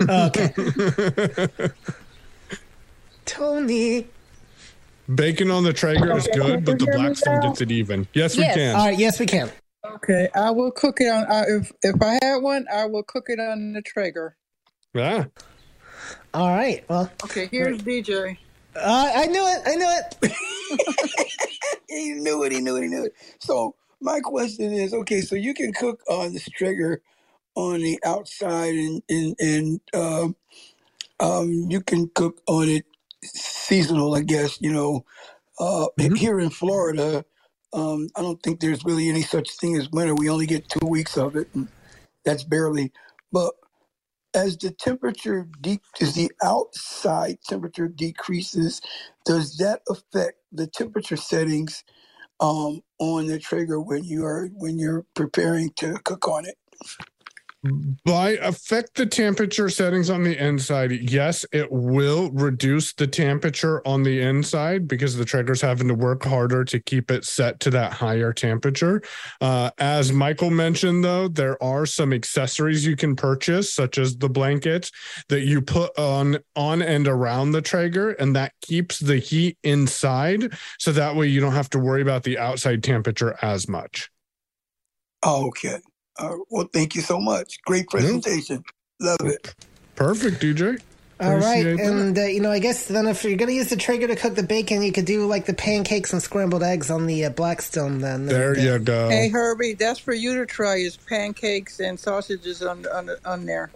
okay. (laughs) Tony. Bacon on the Traeger is good, but the Blackstone gets it even. Yes, yes. we can. All right, yes, we can. Okay, I will cook it on. Uh, if if I had one, I will cook it on the Traeger. Yeah. All right. Well. Okay. Here's. DJ. Uh, I knew it. I knew it. (laughs) he knew it. He knew it. He knew it. So my question is, okay, so you can cook on this Traeger on the outside, and and and uh, um, you can cook on it seasonal, I guess. You know, uh, mm-hmm. here in Florida, um, I don't think there's really any such thing as winter. We only get two weeks of it, and that's barely. But as the temperature de- as the outside temperature decreases, does that affect the temperature settings um, on the Traeger when you are when you're preparing to cook on it? By affect the temperature settings on the inside yes it will reduce the temperature on the inside because the Traeger's having to work harder to keep it set to that higher temperature. Uh, as michael mentioned though there are some accessories you can purchase such as the blankets that you put on on and around the traeger and that keeps the heat inside so that way you don't have to worry about the outside temperature as much. Okay uh, well, thank you so much. Great presentation. Love it. Perfect, DJ. All right, and uh, you know, I guess then if you're gonna use the Traeger to cook the bacon, you could do like the pancakes and scrambled eggs on the uh, Blackstone. Then there you go. Hey Herbie, that's for you to try. Is pancakes and sausages on on on there?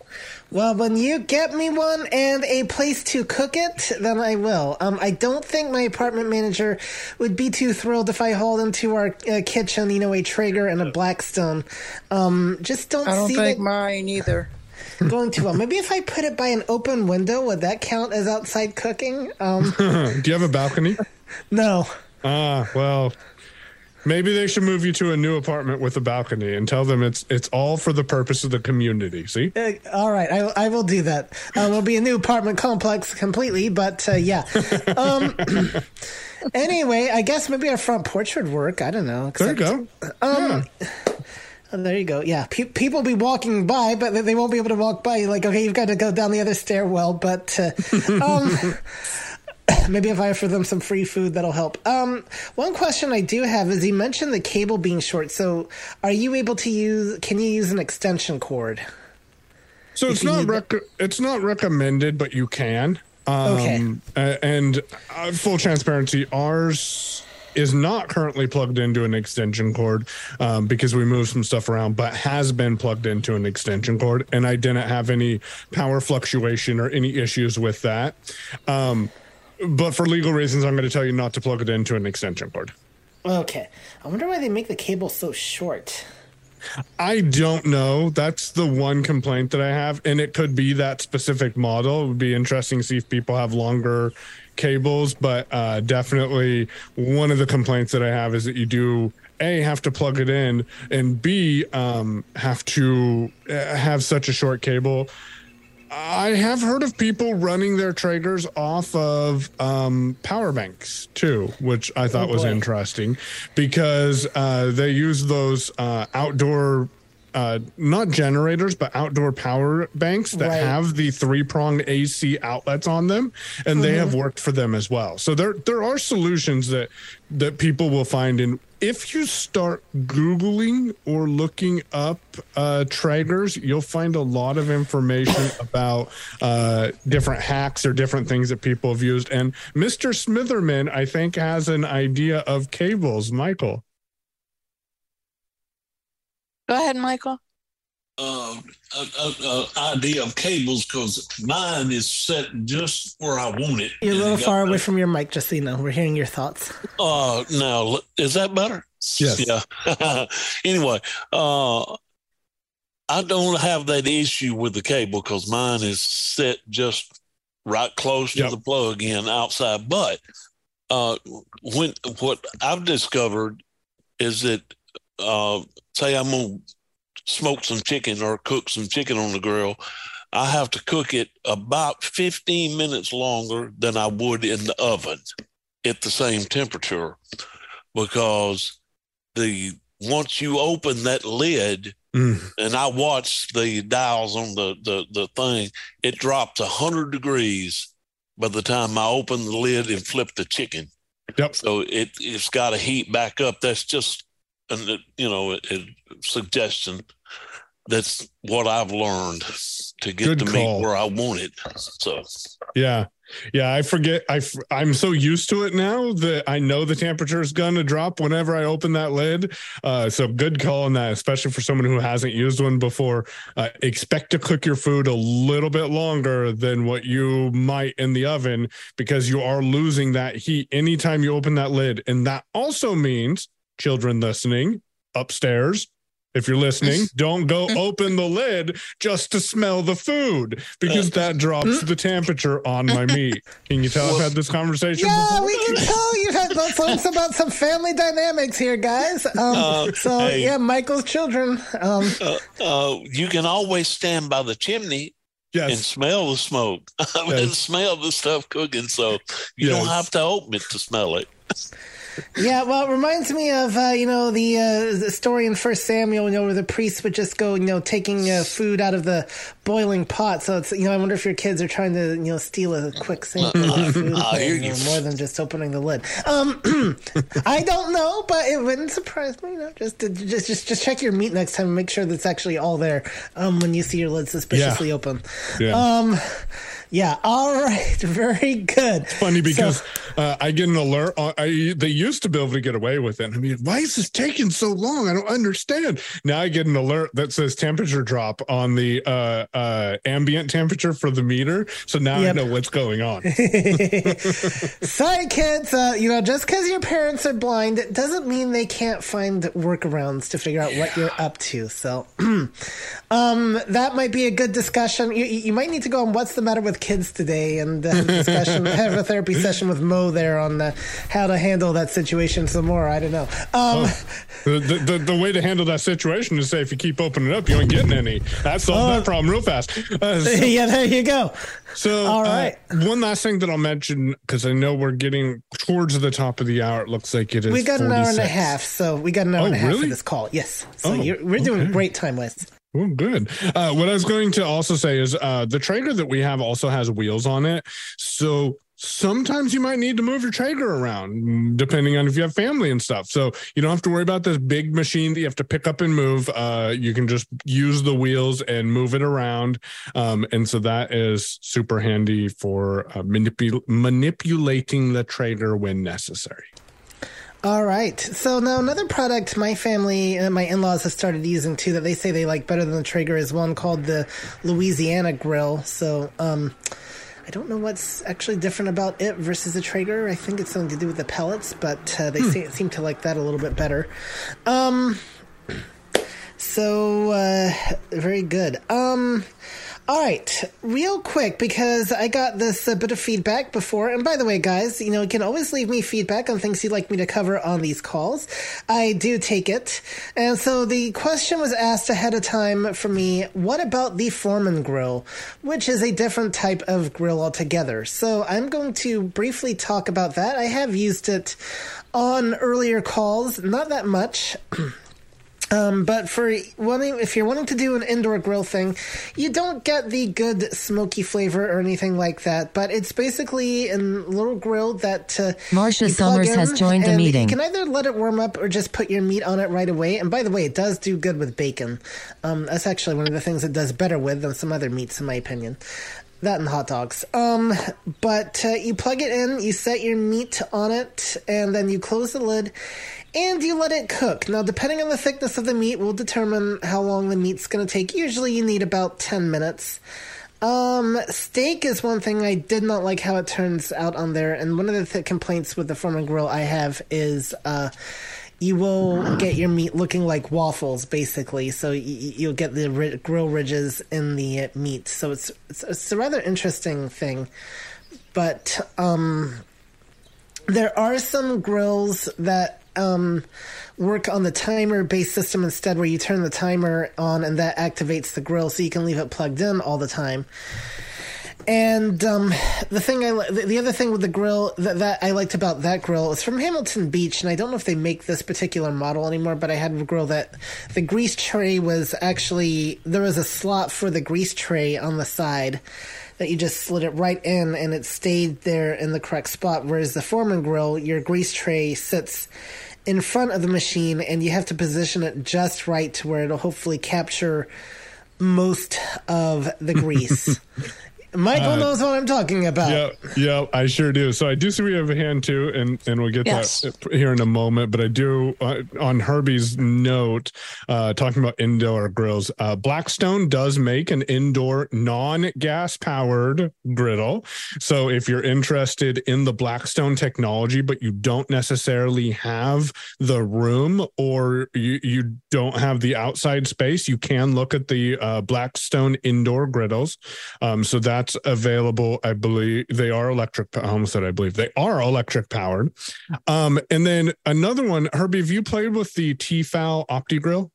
Well, when you get me one and a place to cook it, then I will. Um, I don't think my apartment manager would be too thrilled if I hauled into our uh, kitchen, you know, a Traeger and a Blackstone. Um, just don't. I don't see think that- mine either. Going too well. Maybe if I put it by an open window, would that count as outside cooking? Um, (laughs) Do you have a balcony? no. Ah, well, maybe they should move you to a new apartment with a balcony and tell them it's it's all for the purpose of the community. See? Uh, all right, I, I will do that. Um, it'll be a new apartment complex completely, but uh, yeah. (laughs) Um, anyway, I guess maybe our front porch would work. I don't know. There you go. Um, Oh, there you go. Yeah, Pe- people be walking by, but they won't be able to walk by. Like, okay, you've got to go down the other stairwell. But uh, (laughs) um, (laughs) maybe if I offer them some free food, that'll help. Um, one question I do have is: you mentioned the cable being short. So, are you able to use? Can you use an extension cord? So it's not rec- it's not recommended, but you can. Um, Okay. a- And uh, full transparency, ours is not currently plugged into an extension cord um, because we moved some stuff around, but has been plugged into an extension cord, and I didn't have any power fluctuation or any issues with that. Um, but for legal reasons, I'm going to tell you not to plug it into an extension cord. Okay. I wonder why they make the cable so short. I don't know. That's the one complaint that I have, and it could be that specific model. It would be interesting to see if people have longer cables, but uh, definitely one of the complaints that I have is that you do a have to plug it in, and b um, have to uh, have such a short cable. I have heard of people running their Traegers off of um, power banks too, which I thought Oh, was interesting because uh, they use those uh, outdoor. Uh, not generators, but outdoor power banks that Right. have the three prong AC outlets on them, and they Mhm. have worked for them as well. So there there are solutions that that people will find in if you start googling or looking up uh, Traegers, you'll find a lot of information about uh, different hacks or different things that people have used. And Mr. Smitherman, I think, has an idea of cables. Michael. Go ahead, Michael. uh, a, a, a idea of cables because mine is set just where I want it. You're a little far away from your mic, just so you know. We're hearing your thoughts. Uh, now is that better? Yes. Yeah. (laughs) anyway, uh, I don't have that issue with the cable because mine is set just right close to Yep. the plug in outside. But uh, when what I've discovered is that uh, say I'm gonna smoke some chicken or cook some chicken on the grill, I have to cook it about 15 minutes longer than I would in the oven at the same temperature because the once you open that lid Mm. and I watch the dials on the, the, the thing, it dropped 100 degrees by the time I open the lid and flip the chicken. Yep. So it, it's got to heat back up. That's just, an, you know, a, a suggestion. That's what I've learned to get Good the call. meat where I want it. So, Yeah. Yeah, I forget. I I'm so used to it now that I know the temperature is going to drop whenever I open that lid. Uh, so good call on that, especially for someone who hasn't used one before. Uh, expect to cook your food a little bit longer than what you might in the oven because you are losing that heat anytime you open that lid, and that also means children listening upstairs if you're listening, (laughs) don't go open the lid just to smell the food because that drops the temperature on my (laughs) meat. Can you tell I've had this conversation? Yeah, before? we can tell you had thoughts about some family dynamics here, guys. Um, Uh, so hey. yeah, Michael's children. Um, uh, uh, you can always stand by the chimney and smell the smoke (laughs) and smell the stuff cooking. So you don't have to open it to smell it. Yeah, well, it reminds me of uh, you know the, uh, the story in First Samuel, you know, where the priest would just go, you know, taking uh, food out of the boiling pot. So it's you know, I wonder if your kids are trying to you know steal a quick sample of food, I you you. know, more than just opening the lid. Um, (clears throat) I don't know, but it wouldn't surprise me. You know, just to, just just just check your meat next time and make sure that's actually all there um, when you see your lid suspiciously Yeah. open. Yeah. Um, yeah. All right. (laughs) Very good. funny because uh, I get an alert. On, I they used to be able to get away with it. I mean, why is this taking so long? I don't understand. Now I get an alert that says temperature drop on the uh, uh, ambient temperature for the Meater. So now Yep. I know what's going on. (laughs) (laughs) Sorry, kids. Uh, you know, just because your parents are blind it doesn't mean they can't find workarounds to figure out what you're up to. So, (clears throat) um, that might be a good discussion. You, you might need to go on what's the matter with kids today and uh, have a discussion, (laughs) have a therapy session with Mo there on uh, how to handle that situation some more. I don't know. Um, the, the, the, the way to handle that situation is say if you keep opening it up, you ain't getting any. That solves that problem real fast. Uh, (laughs) so- yeah, there you go. So, all right. uh, one last thing that I'll mention because I know we're getting towards the top of the hour. It looks like it is. We got an hour and a half, so we got an hour Oh, and a half for this call. Yes, so Oh, you're, we're doing okay. great time wise. Oh, good. Uh, what I was going to also say is uh, the Traeger that we have also has wheels on it. So sometimes you might need to move your Traeger around, depending on if you have family and stuff. So you don't have to worry about this big machine that you have to pick up and move. Uh, you can just use the wheels and move it around. Um, and so that is super handy for uh, manipu- manipulating the Traeger when necessary. All right. So now another product my family and my in-laws have started using too that they say they like better than the Traeger is one called the Louisiana Grill. So um I don't know what's actually different about it versus the Traeger. I think it's something to do with the pellets, but uh, they say, seem to like that a little bit better. Um (clears throat) so uh very good. Um all right, real quick because I got this uh, bit of feedback before. And by the way, guys, you know, you can always leave me feedback on things you'd like me to cover on these calls. I do take it. And so the question was asked ahead of time for me what about the Foreman grill, which is a different type of grill altogether? So I'm going to briefly talk about that. I have used it on earlier calls, not that much. (clears throat) Um, but for wanting, if you're wanting to do an indoor grill thing, you don't get the good smoky flavor or anything like that. But it's basically a little grill that uh, Marcia you plug Summers has in, joined the meeting. You can either let it warm up or just put your meat on it right away. And by the way, it does do good with bacon. Um, that's actually one of the things it does better with than some other meats, in my opinion. That and hot dogs. Um, but uh, you plug it in, you set your meat on it, and then you close the lid and you let it cook. Now, depending on the thickness of the meat, will determine how long the meat's going to take. Usually, you need about 10 minutes. Um, steak is one thing I did not like how it turns out on there, and one of the th- complaints with the Foreman grill I have is uh, you will get your meat looking like waffles, basically. So y- y- you'll get the ri- grill ridges in the uh, meat. So it's, it's it's a rather interesting thing, but um, there are some grills that um, work on the timer based system instead, where you turn the timer on and that activates the grill, so you can leave it plugged in all the time. And um, the thing I the the other thing with the grill that, that I liked about that grill is from Hamilton Beach, and I don't know if they make this particular model anymore, but I had a grill that the grease tray was actually there was a slot for the grease tray on the side that you just slid it right in and it stayed there in the correct spot. Whereas the Foreman grill, your grease tray sits in front of the machine and you have to position it just right to where it'll hopefully capture most of the (laughs) grease. Michael uh, knows what I'm talking about. Yep, yep, I sure do. So I do see we have a hand too, and and we'll get yes. that here in a moment. But I do uh, on Herbie's note, uh, talking about indoor grills. Uh, Blackstone does make an indoor non-gas powered griddle. So if you're interested in the Blackstone technology, but you don't necessarily have the room or you you don't have the outside space, you can look at the uh, Blackstone indoor griddles. Um, so that's available. I believe they are electric. I almost said I believe they are electric powered. Um, and then another one, Herbie, have you played with the Tefal Opti Grill?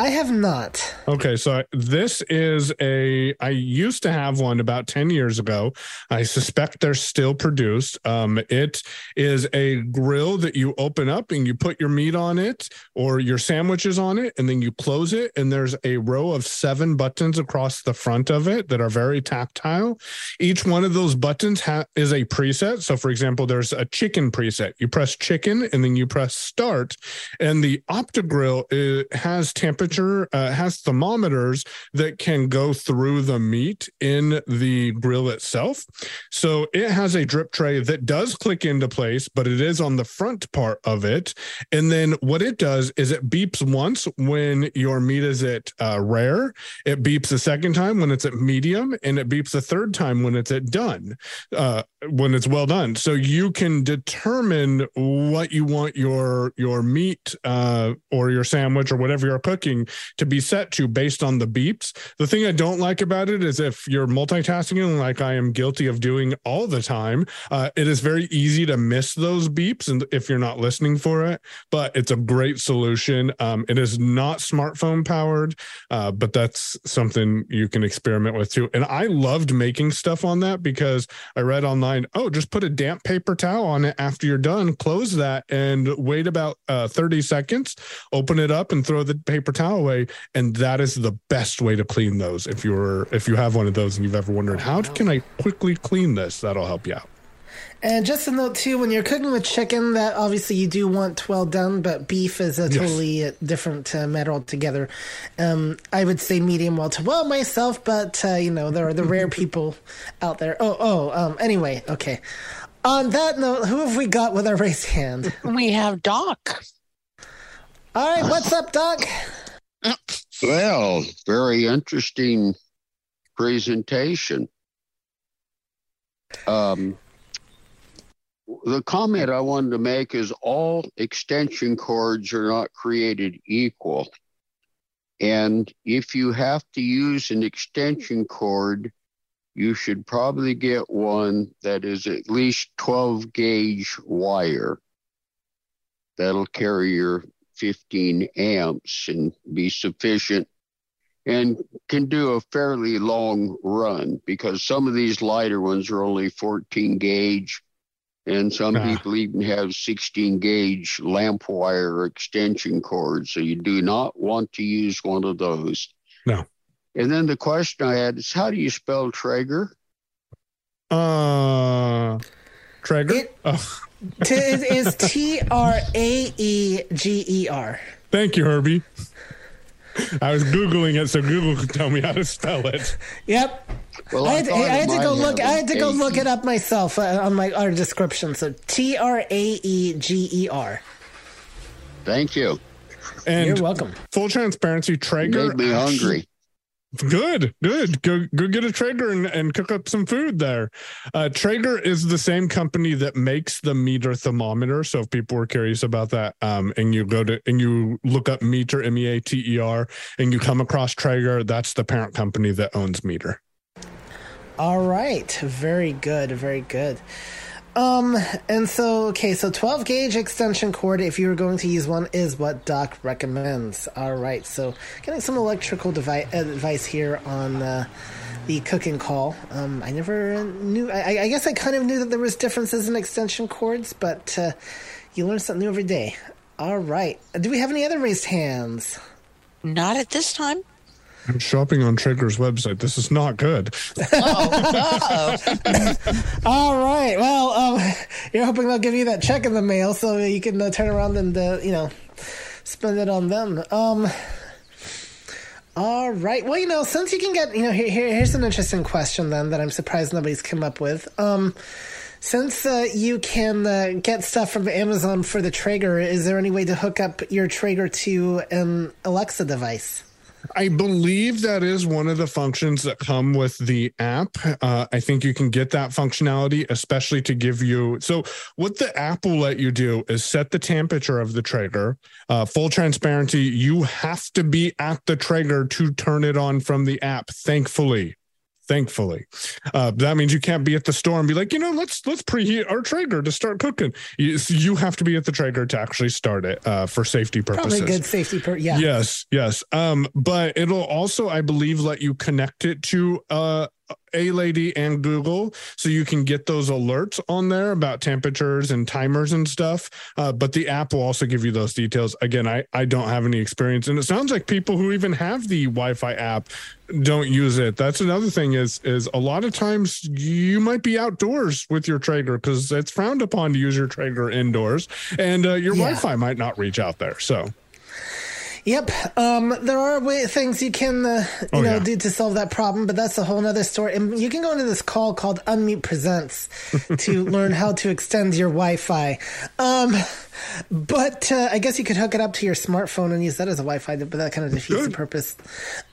I have not. Okay, so this is a. I used to have one about ten years ago. I suspect they're still produced. Um, it is a grill that you open up and you put your meat on it or your sandwiches on it, and then you close it. And there's a row of seven buttons across the front of it that are very tactile. Each one of those buttons ha- is a preset. So, for example, there's a chicken preset. You press chicken and then you press start, and the OptiGrill it has temperature temperature, uh, has thermometers that can go through the meat in the grill itself. So it has a drip tray that does click into place, but it is on the front part of it. And then what it does is it beeps once when your meat is at uh, rare, it beeps a second time when it's at medium, and it beeps a third time when it's at done, uh, when it's well done. So you can determine what you want your your meat uh, or your sandwich or whatever you're cooking to be set to based on the beeps. The thing I don't like about it is if you're multitasking, like I am guilty of doing all the time, uh, it is very easy to miss those beeps and if you're not listening for it. But it's a great solution. Um, it is not smartphone powered, uh, but that's something you can experiment with too. And I loved making stuff on that because I read online, oh, just put a damp paper towel on it after you're done, close that, and wait about uh, 30 seconds, open it up, and throw the paper towel away and that is the best way to clean those if you're if you have one of those and you've ever wondered how can i quickly clean this that'll help you out and just a note too, when you're cooking with chicken, that obviously you do want well done, but beef is a yes. totally different uh, matter altogether. Um, I would say medium well to well myself, but uh, you know there are the rare (laughs) people out there. Oh, oh. Um, anyway, okay. On that note, who have we got with our raised hand? We have Doc. All right, what's up, Doc? Well, very interesting presentation. Um, the comment I wanted to make is all extension cords are not created equal. And if you have to use an extension cord, you should probably get one that is at least 12 gauge wire. That'll carry your 15 amps and be sufficient and can do a fairly long run because some of these lighter ones are only 14 gauge and some ah. people even have 16 gauge lamp wire extension cords. So you do not want to use one of those. No. And then the question i had is how do you spell traeger? Uh traeger? It, oh. T- is T R A E G E R. Thank you, Herbie. I was googling it so Google could tell me how to spell it. Yep. Well, I, had, I, I had to go look. I had to go look it up myself uh, on my our description. So T R A E G E R. Thank you. And You're welcome. Full transparency, Traeger. Made me hungry. Good, good. Go go get a Traeger and, and cook up some food there. Uh, Traeger is the same company that makes the Meater thermometer. So if people were curious about that, um, and you go to and you look up Meater M E A T E R and you come across Traeger, that's the parent company that owns Meater. All right, very good, very good. Um, and so, okay, so 12 gauge extension cord, if you were going to use one, is what Doc recommends. All right, so getting some electrical device, advice here on uh, the cooking call. Um, I never knew, I, I, guess I kind of knew that there was differences in extension cords, but uh, you learn something new every day. All right, do we have any other raised hands? Not at this time. I'm shopping on Traeger's website. This is not good. oh, (laughs) All right. Well, um, you're hoping they'll give you that check in the mail so you can uh, turn around and uh, you know spend it on them. Um, All right. Well, you know, since you can get, you know, here, here here's an interesting question then that I'm surprised nobody's come up with. Um, since uh, you can uh, get stuff from Amazon for the Traeger, is there any way to hook up your Traeger to an Alexa device? I believe that is one of the functions that come with the app. Uh, I think you can get that functionality, especially to give you. So, what the app will let you do is set the temperature of the Traeger. Uh, full transparency, you have to be at the Traeger to turn it on from the app, thankfully thankfully. Uh, that means you can't be at the store and be like, you know, let's let's preheat our Traeger to start cooking. You, you have to be at the Traeger to actually start it uh, for safety purposes. Probably good safety, per- yeah. Yes, yes. Um, but it'll also, I believe, let you connect it to uh, a Lady and Google, so you can get those alerts on there about temperatures and timers and stuff. Uh, but the app will also give you those details. Again, I I don't have any experience, and it sounds like people who even have the Wi-Fi app don't use it. That's another thing is is a lot of times you might be outdoors with your Traeger because it's frowned upon to use your Traeger indoors, and uh, your yeah. Wi-Fi might not reach out there. So Yep. Um, there are way, things you can, uh, you oh, know, yeah. do to solve that problem, but that's a whole other story. And you can go into this call called Unmute Presents (laughs) to learn how to extend your Wi-Fi. Um, but uh, I guess you could hook it up to your smartphone and use that as a Wi-Fi, but that kind of defeats the purpose.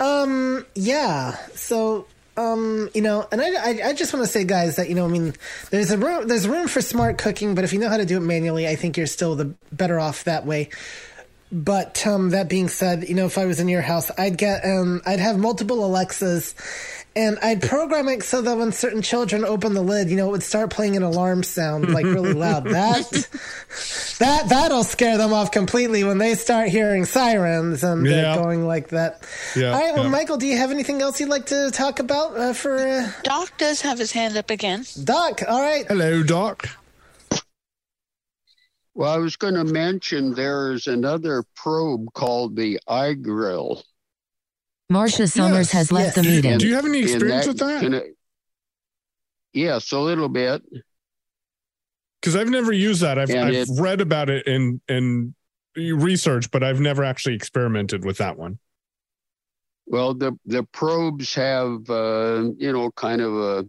Um, yeah. So um, you know, and I, I, I just want to say, guys, that you know, I mean, there's a room, there's room for smart cooking, but if you know how to do it manually, I think you're still the better off that way. But um, that being said, you know, if I was in your house, I'd get um, I'd have multiple Alexas, and I'd program it so that when certain children open the lid, you know, it would start playing an alarm sound like really loud. (laughs) That that that'll scare them off completely when they start hearing sirens and yeah. going like that. Yeah, All right, well, yeah. Michael, do you have anything else you'd like to talk about uh, for? Uh... Doc does have his hand up again. Doc, all right. Hello, Doc. Well, I was going to mention there is another probe called the iGrill. Marcia Summers yes, has left yes. the meeting. Do you have any experience that, with that? yes, a little bit. Because I've never used that. I've, I've it, read about it in in research, but I've never actually experimented with that one. Well, the the probes have uh, you know kind of a,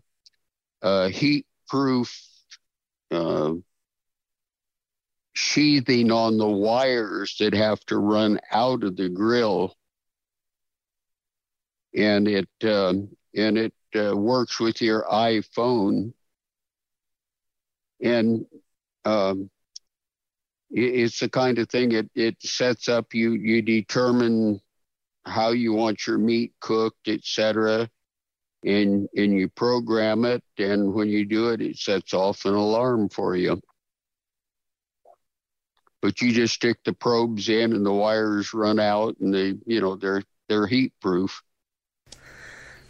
a heat proof uh, sheathing on the wires that have to run out of the grill. And it um, and it uh, works with your iphone. And um, it, it's the kind of thing it, it sets up you you determine how you want your meat cooked etc and and you program it and when you do it it sets off an alarm for you but you just stick the probes in and the wires run out and they you know they're they're heat proof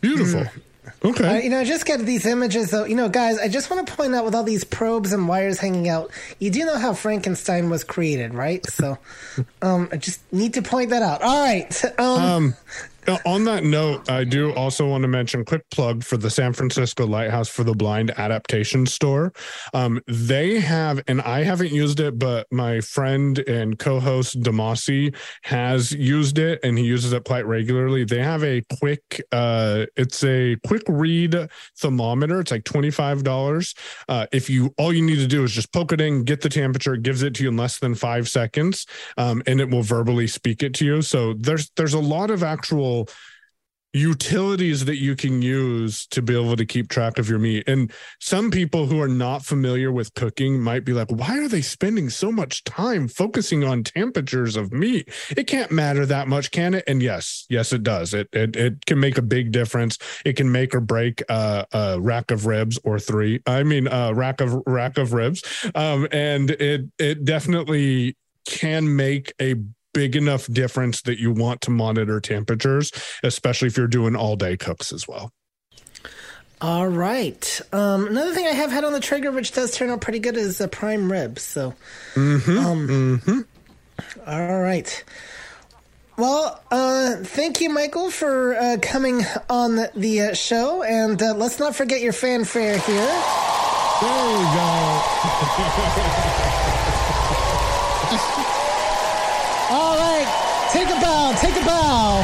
beautiful mm. Okay. Uh, you know, just get these images though. You know, guys, I just want to point out with all these probes and wires hanging out, you do know how Frankenstein was created, right? So, um, I just need to point that out. All right. Um, um on that note, I do also want to mention quick plug for the San Francisco Lighthouse for the Blind adaptation store. Um, they have, and I haven't used it, but my friend and co-host Demasi has used it, and he uses it quite regularly. They have a quick, uh, it's a quick read thermometer. It's like twenty five dollars. Uh, if you all you need to do is just poke it in, get the temperature, it gives it to you in less than five seconds, um, and it will verbally speak it to you. So there's there's a lot of actual utilities that you can use to be able to keep track of your meat. And some people who are not familiar with cooking might be like, why are they spending so much time focusing on temperatures of meat? It can't matter that much, can it? And yes, yes, it does. It it, it can make a big difference. It can make or break uh, a rack of ribs or three. I mean, a rack of rack of ribs. Um, and it it definitely can make a big enough difference that you want to monitor temperatures, especially if you're doing all day cooks as well. All right. Um, another thing I have had on the Traeger, which does turn out pretty good, is the prime rib. So, mm-hmm, um, mm-hmm. All right. Well, uh, thank you, Michael, for uh, coming on the uh, show, and uh, let's not forget your fanfare here. There we go. (laughs) All right, take a bow, take a bow.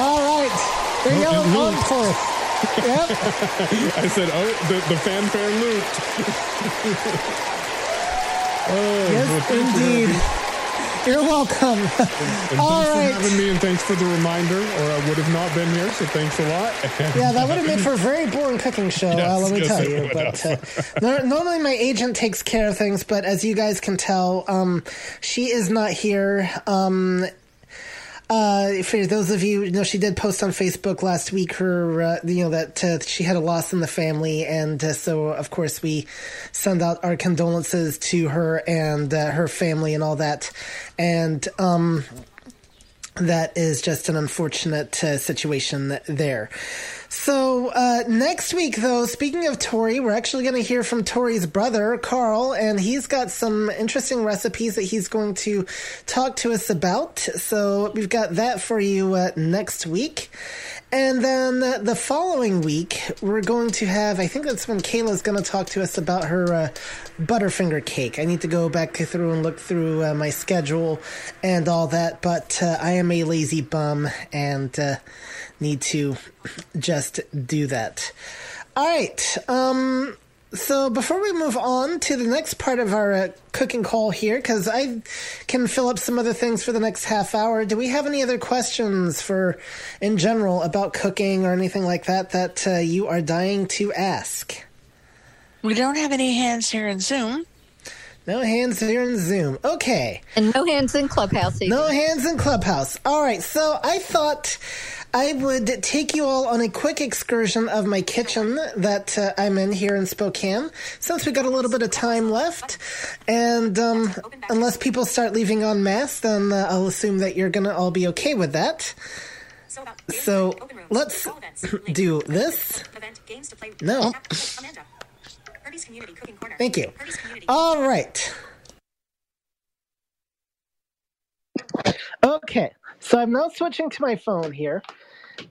All right. They're yelling on looped. for us. Yep. (laughs) I said, oh, the, the fanfare looped. oh, Yes, (laughs) indeed. You're welcome. And All thanks right. for having me, and thanks for the reminder, or I would have not been here. So thanks a lot. Yeah, that would have made for a very boring cooking show, uh, let me yes, tell you. But uh, normally my agent takes care of things, but as you guys can tell, um, she is not here. Um, uh, for those of you, you know, she did post on Facebook last week her, uh, you know, that uh, she had a loss in the family, and uh, so of course we send out our condolences to her and uh, her family and all that, and um, that is just an unfortunate uh, situation there. So uh, next week, though, speaking of Tori, we're actually going to hear from Tori's brother, Carl, and he's got some interesting recipes that he's going to talk to us about. So we've got that for you uh, next week. And then the following week, we're going to have, I think that's when Kayla's going to talk to us about her uh, Butterfinger cake. I need to go back through and look through uh, my schedule and all that, but uh, I am a lazy bum and uh, need to just do that. All right. Um, so before we move on to the next part of our uh, cooking call here, because I can fill up some other things for the next half hour, do we have any other questions for, in general, about cooking or anything like that that uh, you are dying to ask? We don't have any hands here in Zoom. No hands here in Zoom. Okay. And no hands in Clubhouse either. No hands in Clubhouse. All right. So I thought I would take you all on a quick excursion of my kitchen that uh, I'm in here in Spokane, since we got a little bit of time left. And um, unless people start leaving en masse, then uh, I'll assume that you're going to all be okay with that. So let's do this. No. Thank you. All right. Okay, so I'm now switching to my phone here.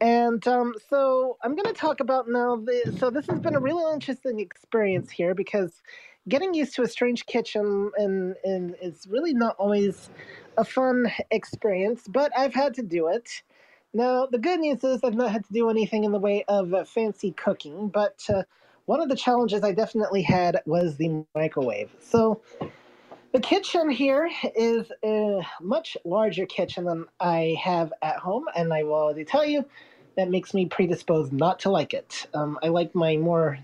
And um, so I'm going to talk about now. The, so this has been a really interesting experience here because getting used to a strange kitchen and, and is really not always a fun experience, but I've had to do it. Now, the good news is I've not had to do anything in the way of uh, fancy cooking, but uh, one of the challenges I definitely had was the microwave. So the kitchen here is a much larger kitchen than I have at home, and I will already tell you that makes me predisposed not to like it. Um, I like my more.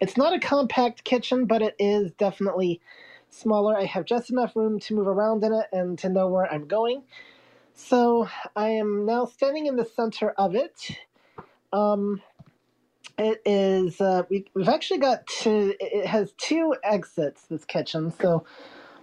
It's not a compact kitchen, but it is definitely smaller. I have just enough room to move around in it and to know where I'm going. So I am now standing in the center of it. Um, it is. Uh, we, we've actually got two. It has two exits. This kitchen. So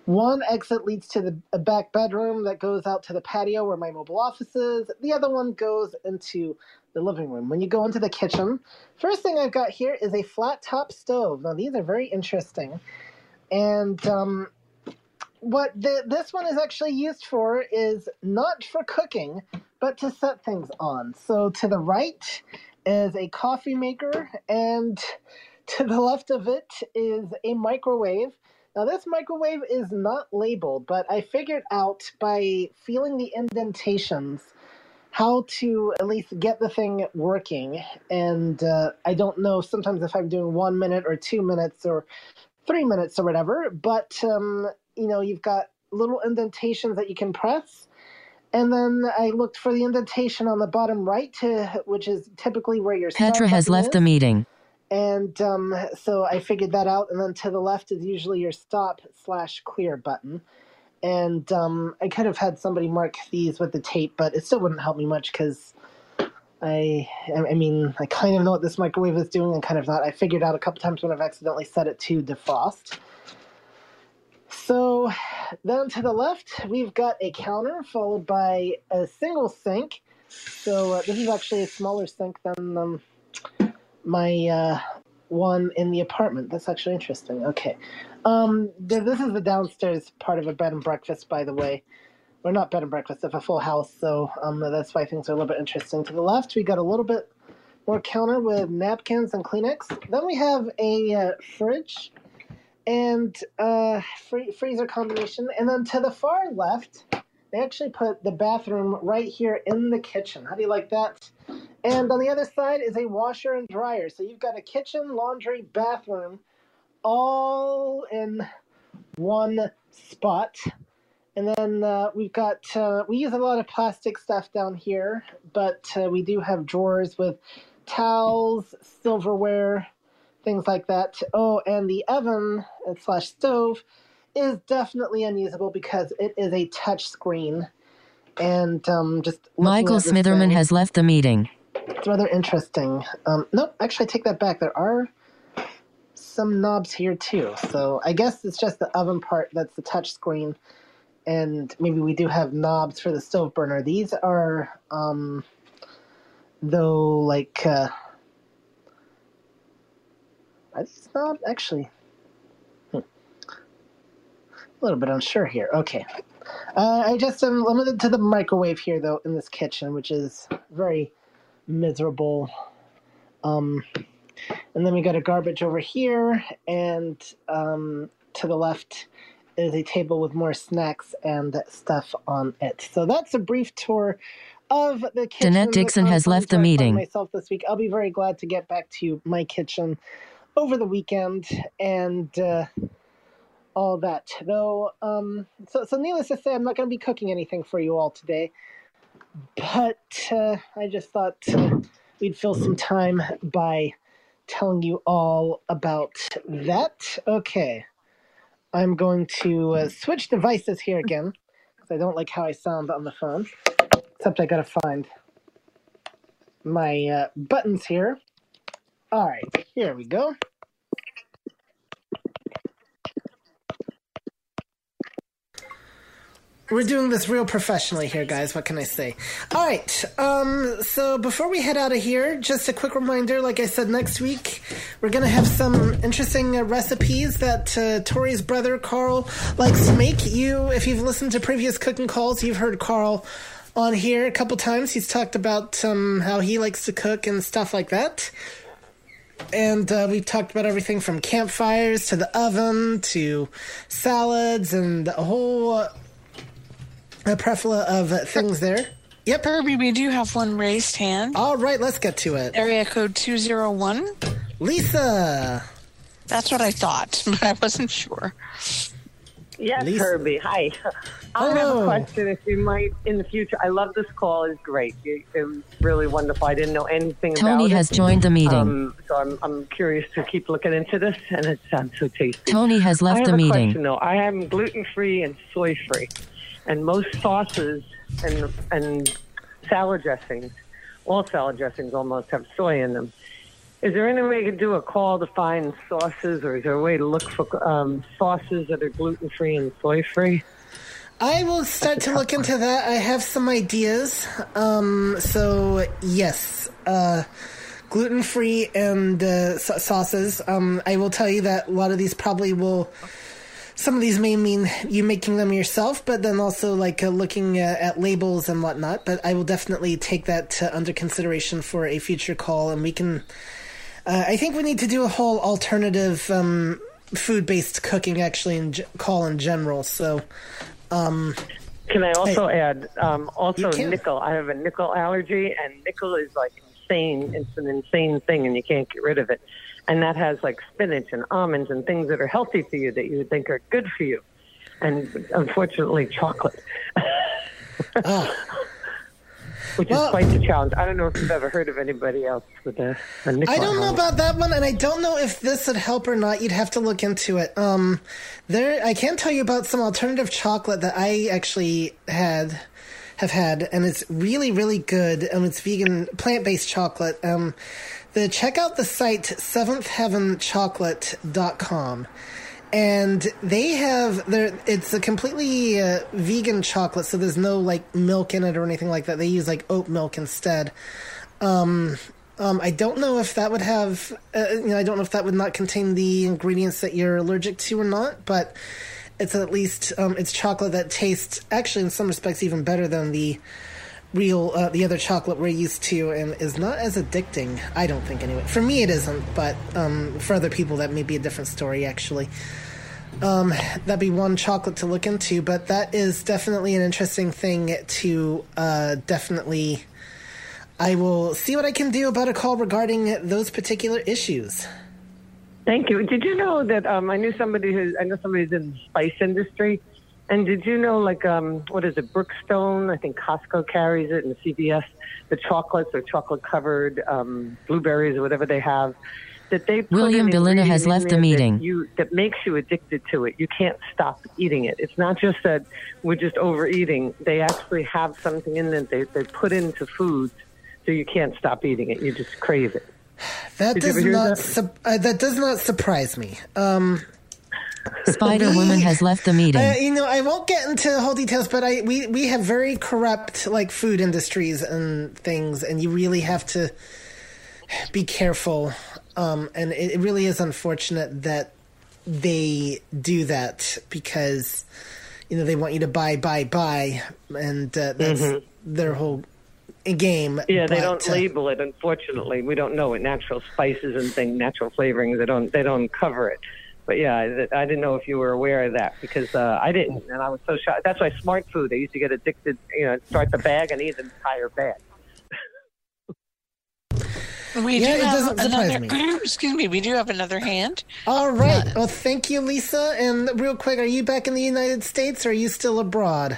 one exit leads to the back bedroom that goes out to the patio where my mobile office is. The other one goes into the living room. When you go into the kitchen, first thing I've got here is a flat top stove. Now these are very interesting, and um, what the, this one is actually used for is not for cooking, but to set things on. So to the right is a coffee maker, and to the left of it is a microwave. Now, this microwave is not labeled, but I figured out by feeling the indentations how to at least get the thing working. And uh, I don't know sometimes if I'm doing one minute or two minutes or three minutes or whatever, but um, you know, you've got little indentations that you can press. And then I looked for the indentation on the bottom right, to, which is typically where your Petra has left is. the meeting. And um, so I figured that out. And then to the left is usually your stop slash clear button. And um, I could have had somebody mark these with the tape, but it still wouldn't help me much because I, I mean, I kind of know what this microwave is doing and kind of not. I figured out a couple times when I've accidentally set it to defrost. So then to the left, we've got a counter followed by a single sink. So uh, this is actually a smaller sink than um, my uh, one in the apartment. That's actually interesting. Okay. Um, th- this is the downstairs part of a bed and breakfast, by the way. We're not bed and breakfast, of a full house. So um, that's why things are a little bit interesting. To the left, we got a little bit more counter with napkins and Kleenex. Then we have a uh, fridge and uh, free- freezer combination. And then to the far left, They actually put the bathroom right here in the kitchen. How do you like that? And on the other side is a washer and dryer. So you've got a kitchen, laundry, bathroom, all in one spot. And then uh, we've got, uh, we use a lot of plastic stuff down here, but uh, we do have drawers with towels, silverware, things like that. Oh, and the oven uh, slash stove is definitely unusable because it is a touch screen. And um, just Michael Smitherman has left the meeting. It's rather interesting. Um, nope, actually, I take that back. There are some knobs here too. So I guess it's just the oven part that's the touch screen. And maybe we do have knobs for the stove burner. These are, um, though, like, uh, are these knobs? Actually, hmm. a little bit unsure here. Okay. Uh, I just am limited to the microwave here, though, in this kitchen, which is very miserable. Um, and then we got a garbage over here, and um, to the left is a table with more snacks and stuff on it. So that's a brief tour of the kitchen. Danette Dixon has left the meeting. Myself this week. I'll be very glad to get back to my kitchen over the weekend and uh, all that. Though, um, so so needless to say, I'm not going to be cooking anything for you all today. But uh, I just thought uh, we'd fill some time by telling you all about that. Okay. I'm going to uh, switch devices here again because I don't like how I sound on the phone. Except I gotta find my uh, buttons here. All right, here we go. We're doing this real professionally here, guys. What can I say? All right. Um, so before we head out of here, just a quick reminder. Like I said, next week we're gonna have some interesting uh, recipes that uh, Tori's brother Carl likes to make. You, if you've listened to previous cooking calls, you've heard Carl on here a couple times. He's talked about um, how he likes to cook and stuff like that. And uh, we've talked about everything from campfires to the oven to salads and a whole a plethora of uh, things there. Yep. Herbie, we do have one raised hand. All right, let's get to it. Area code 201. Lisa. That's what I thought, (laughs) but I wasn't sure. Yes, Lisa. Herbie. Hi. (laughs) I have a question. If you might in the future, I love this call. It's great. You- It was really wonderful. I didn't know anything Tony about has joined the meeting. Um, so I'm I'm curious to keep looking into this, and it sounds so tasty. Tony has left I have the a meeting. Question, though. I am gluten free and soy free, and most sauces and and salad dressings, all salad dressings almost have soy in them. Is there any way you could do a call to find sauces, or is there a way to look for um, sauces that are gluten free and soy free? I will start to look into that. I have some ideas. Um, so yes, uh, gluten free and uh, sa- sauces. Um, I will tell you that a lot of these probably will. Some of these may mean you making them yourself, but then also like uh, looking uh, at labels and whatnot. But I will definitely take that uh, under consideration for a future call, and we can. Uh, I think we need to do a whole alternative um, food-based cooking actually in g- call in general. So. Um, Can I also add, um, also nickel? I have a nickel allergy, and nickel is like insane. It's an insane thing, and you can't get rid of it. And that has like spinach and almonds and things that are healthy for you that you would think are good for you. And unfortunately, chocolate. Which is quite the challenge. I don't know if you've ever heard of anybody else with a, a nickel I don't know about that one, and I don't know if this would help or not. You'd have to look into it. Um, there, I can tell you about some alternative chocolate that I actually had, have had, and it's really, really good. Um, it's vegan, plant-based chocolate. Um, the check out the site seventhheavenchocolate.com. And they have their it's a completely uh, vegan chocolate, so there's no like milk in it or anything like that. They use like oat milk instead. Um, um, I don't know if that would have, uh, you know, I don't know if that would not contain the ingredients that you're allergic to or not, but it's at least um, it's chocolate that tastes actually in some respects even better than the real uh, the other chocolate we're used to and is not as addicting i don't think anyway for me it isn't but um, for other people that may be a different story actually Um, that'd be one chocolate to look into, but that is definitely an interesting thing to uh, definitely. I will see what I can do about a call regarding those particular issues. Thank you. Did you know that um, I knew somebody who I know somebody who's in the spice industry, and did you know like um, what is it, Brookstone? I think Costco carries it, and CVS, the chocolates or chocolate covered um, blueberries or whatever they have. That they put William an Belina has left the there that meeting. You that makes you addicted to it. You can't stop eating it. It's not just that we're just overeating. They actually have something in it they they put into foods, so you can't stop eating it. You just crave it. That Did does not that? sup uh, that does not surprise me. Um, Spider Woman has left the meeting. Uh, you know, I won't get into the whole details, but I we we have very corrupt like food industries and things, and you really have to be careful. Um, and it, it really is unfortunate that they do that because you know they want you to buy, buy, buy, and uh, that's Mhm. their whole game. Yeah, they but, don't uh, label it. Unfortunately, we don't know what Natural spices and things, natural flavorings. They don't. They don't cover it. But yeah, I, I didn't know if you were aware of that because uh, I didn't, and I was so shocked. That's why Smartfood. I used to get addicted. You know, start the bag and eat the entire bag. (laughs) We Yeah, do it have doesn't surprise another, (clears throat) Excuse me. We do have another hand. All right. Well, thank you, Lisa. And real quick, are you back in the United States or are you still abroad?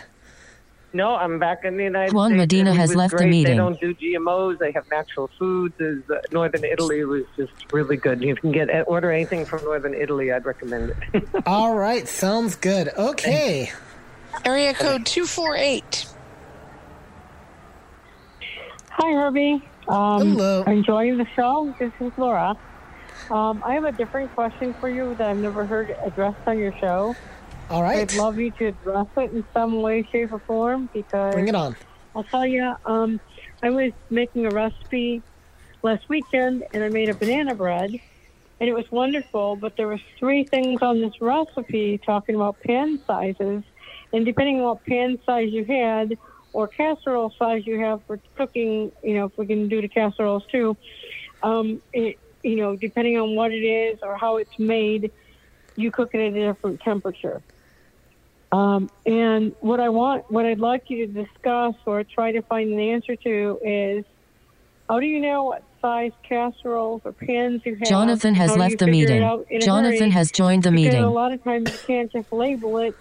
No, I'm back in the United Juan States. Juan Medina has was left the great. They don't do GMOs. They have natural foods. Uh, Northern Italy was just really good. You can get order anything from Northern Italy, I'd recommend it. (laughs) All right. Sounds good. Okay. Area code 248. Hi, Herbie. Um, Hello. Enjoying the show. This is Laura. Um, I have a different question for you that I've never heard addressed on your show. All right. I'd love you to address it in some way, shape, or form because Bring it on. I'll tell you. Um, I was making a recipe last weekend, and I made a banana bread, and it was wonderful. But there was three things on this recipe talking about pan sizes, and depending on what pan size you had or casserole size you have for cooking, you know, if we can do the casseroles too, um, it, you know, depending on what it is or how it's made, you cook it at a different temperature. Um, and what I want, what I'd like you to discuss or try to find an answer to is, how do you know what size casseroles or pans you have? Jonathan has left the meeting. out in a Jonathan has joined the Because meeting. A lot of times you can't just label it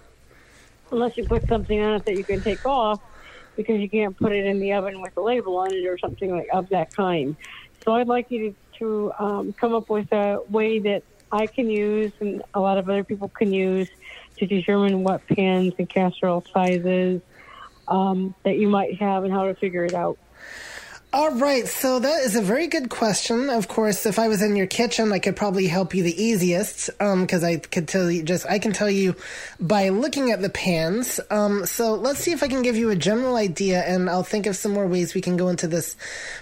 unless you put something on it that you can take off because you can't put it in the oven with a label on it or something like of that kind. So I'd like you to, to um, come up with a way that I can use and a lot of other people can use to determine what pans and casserole sizes um, that you might have and how to figure it out. All right, so that is a very good question. Of course, if I was in your kitchen, I could probably help you the easiest because I could tell you just I can tell you by looking at the pans. Um, so let's see if I can give you a general idea, and I'll think of some more ways we can go into this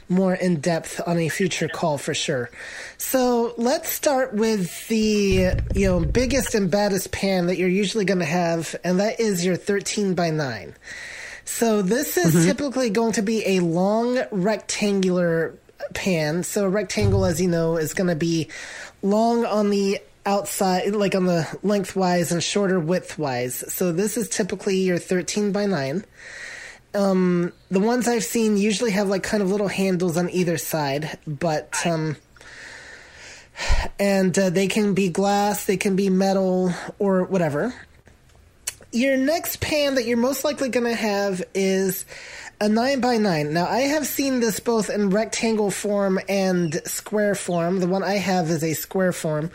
more in depth on a future call for sure. So let's start with the you know biggest and baddest pan that you're usually going to have, and that is your 13 by 9. So this is typically going to be a long rectangular pan. So a rectangle, as you know, is going to be long on the outside, like on the lengthwise and shorter widthwise. So this is typically your 13 by 9. Um, the ones I've seen usually have like kind of little handles on either side, but um, and uh, they can be glass, they can be metal, or whatever. Your next pan that you're most likely going to have is a 9 by 9 Now, I have seen this both in rectangle form and square form. The one I have is a square form.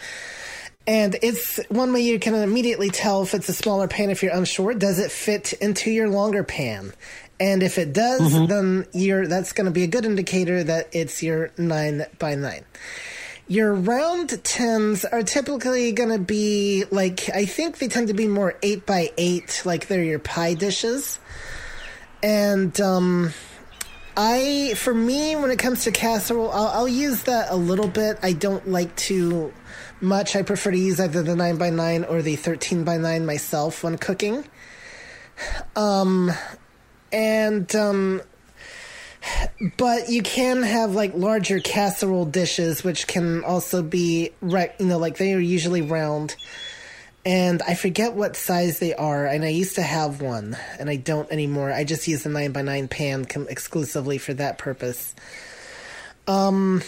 And it's one way you can immediately tell if it's a smaller pan if you're unsure. Does it fit into your longer pan? And if it does, mm-hmm. then you're, that's going to be a good indicator that it's your 9 by 9 your round tens are typically going to be like I think they tend to be more eight by eight, like they're your pie dishes. And um, I, for me, when it comes to casserole, I'll, I'll use that a little bit. I don't like to much. I prefer to use either the nine by nine or the thirteen by nine myself when cooking. Um, and um, but you can have like larger casserole dishes, which can also be, right you know, like they are usually round. and I forget what size they are. And I used to have one, and I don't anymore. I just use the nine by nine pan com- exclusively for that purpose. Um,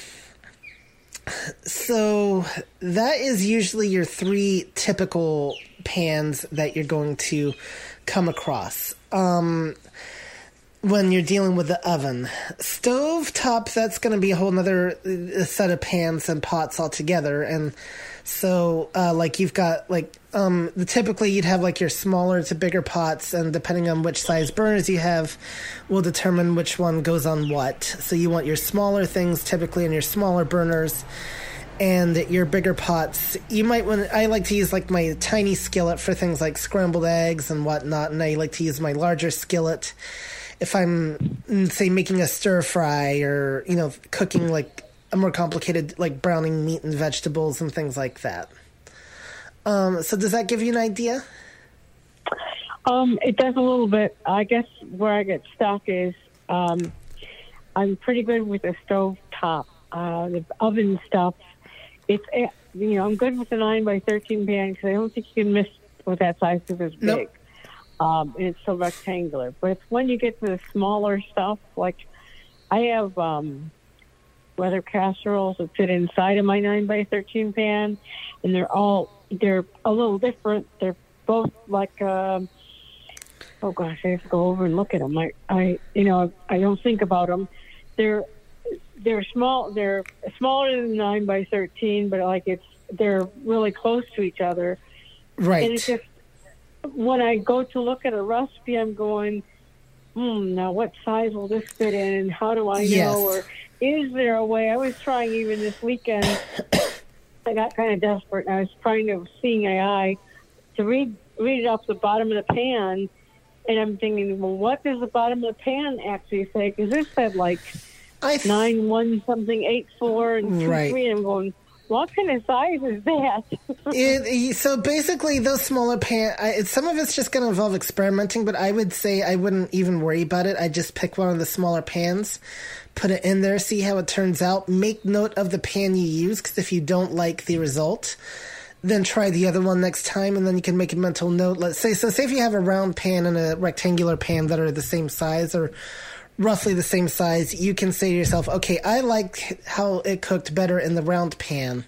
so that is usually your three typical pans that you're going to come across. Um, when you're dealing with the oven. Stove top, that's going to be a whole other uh, set of pans and pots altogether. And so, uh, like, you've got, like, um, typically you'd have, like, your smaller to bigger pots, and depending on which size burners you have, will determine which one goes on what. So, you want your smaller things typically in your smaller burners. And your bigger pots, you might want. I like to use like my tiny skillet for things like scrambled eggs and whatnot, and I like to use my larger skillet if I'm mm, say making a stir fry or you know cooking like a more complicated like browning meat and vegetables and things like that. Um, so does that give you an idea? Um, it does a little bit. I guess where I get stuck is um, I'm pretty good with the stove top. Uh, the oven stuff, it's eh, you know I'm good with the nine by thirteen pan because I don't think you can miss with that size because it's Nope. big. Um, and it's so rectangular. But it's when you get to the smaller stuff, like I have um, weather casseroles that fit inside of my nine by thirteen pan, and they're all they're a little different. They're both like. Um, oh gosh, I have to go over and look at them. I, I, you know, I don't think about them. They're they're small. They're smaller than nine by thirteen, but like it's they're really close to each other. Right. And it's just when I go to look at a recipe, I'm going, hmm, now what size will this fit in, and how do I Yes. know, or is there a way? I was trying even this weekend. (coughs) I got kind of desperate, and I was trying to Seeing AI to read read it off the bottom of the pan, and I'm thinking, well, what does the bottom of the pan actually say? Because this said like nine one something eight four and two Right. three, and I'm going, what kind of size is that? (laughs) It, so basically, those smaller pan. I, it- some of it's just going to involve experimenting, but I would say I wouldn't even worry about it. I just pick one of the smaller pans, put it in there, see how it turns out. Make note of the pan you use, because if you don't like the result, then try the other one next time, and then you can make a mental note. Let's say, so say if you have a round pan and a rectangular pan that are the same size or roughly the same size, you can say to yourself, okay, I like how it cooked better in the round pan.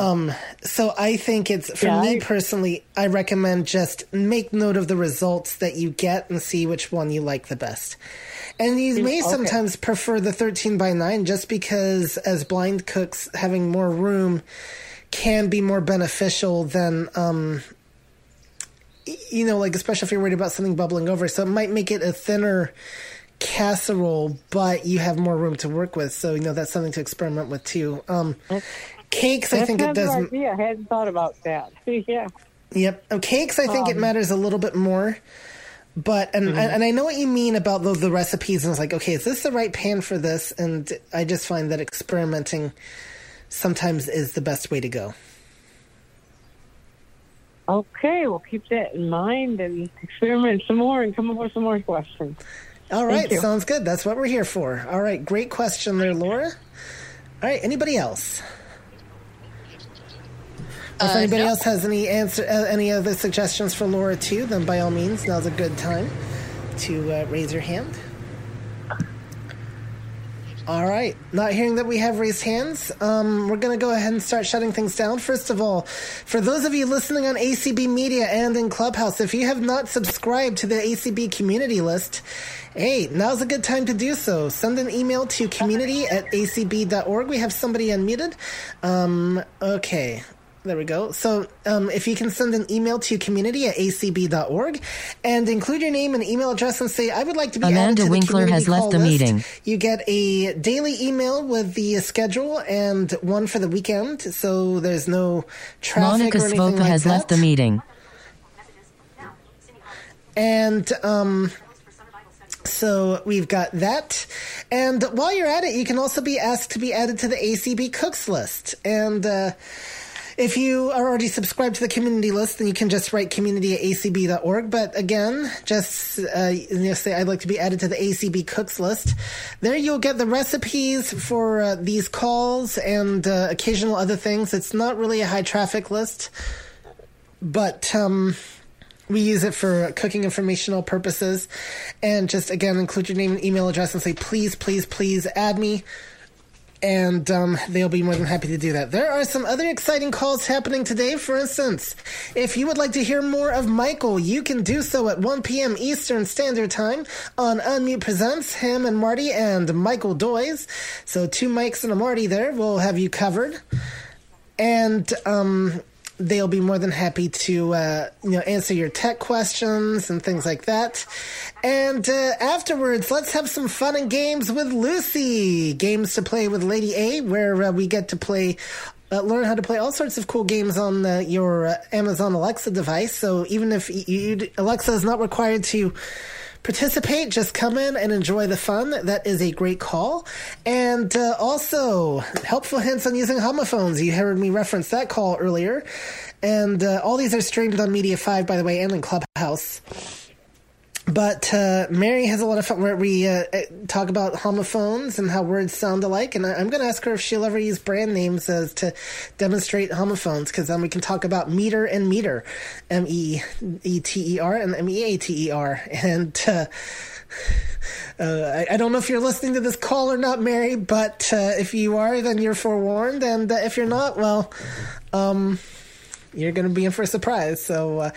Um, so I think it's for Yeah, me I- personally, I recommend just make note of the results that you get and see which one you like the best. And you Mm, may okay. sometimes prefer the 13 by 9 just because as blind cooks having more room can be more beneficial than um you know like especially if you're worried about something bubbling over so it might make it a thinner casserole but you have more room to work with so you know that's something to experiment with too um cakes i think it does idea. I hadn't thought about that. (laughs) yeah. Yep. Oh, cakes, I think it Um, matters a little bit more. But and Mhm. and I know what you mean about the, the recipes, and it's like, okay, is this the right pan for this? And I just find that experimenting sometimes is the best way to go. Okay, we'll keep that in mind and experiment some more and come up with some more questions. All Thank right, you. sounds good. That's what we're here for. All right, great question there, Laura. All right, anybody else? If Uh, anybody no. else has any answer, uh, any other suggestions for Laura too, then by all means, now's a good time to uh, raise your hand. All right, not hearing that we have raised hands, um, we're going to go ahead and start shutting things down. First of all, for those of you listening on ACB Media and in Clubhouse, if you have not subscribed to the ACB community list, hey, now's a good time to do so. Send an email to community at acb.org. We have somebody unmuted. Um, okay. There we go. So, um, if you can send an email to community at acb.org and include your name and email address and say, I would like to be added Amanda to the Winkler community has left the list," meeting. You get a daily email with the schedule and one for the weekend. So there's no traffic Monica Svopa like has that. left the meeting. And um, so we've got that. And while you're at it, you can also be asked to be added to the ACB Cooks list. And uh, if you are already subscribed to the community list, then you can just write community at acb.org. But again, just uh, say I'd like to be added to the ACB Cooks list. There you'll get the recipes for uh, these calls and uh, occasional other things. It's not really a high traffic list. but um, we use it for cooking informational purposes. And just again, include your name and email address and say, please, please, please add me. And um, they'll be more than happy to do that. There are some other exciting calls happening today. For instance, if you would like to hear more of Michael, you can do so at 1 p.m. Eastern Standard Time on Unmute Presents, him and Marty and Michael Doise. So, two Mikes and a Marty there will have you covered. And um, they'll be more than happy to uh, you know answer your tech questions and things like that. And uh, afterwards, let's have some fun and games with Lucy. Games to play with Lady A, where uh, we get to play. Uh, learn how to play all sorts of cool games on uh, your uh, Amazon Alexa device. So even if you, Alexa is not required to participate, just come in and enjoy the fun. That is a great call. And uh, also, helpful hints on using homophones. You heard me reference that call earlier. And uh, all these are streamed on Media 5, by the way, and in Clubhouse. But uh, Mary has a lot of fun where we uh, uh talk about homophones and how words sound alike. And I, am going to ask her if she'll ever use brand names as to demonstrate homophones, because then we can talk about meter and meter, M E E T E R and M E A T E R. And uh, (sighs) uh, I, I, don't know if you're listening to this call or not, Mary, but uh, if you are, then you're forewarned. And if you're not, well, um, you're going to be in for a surprise. So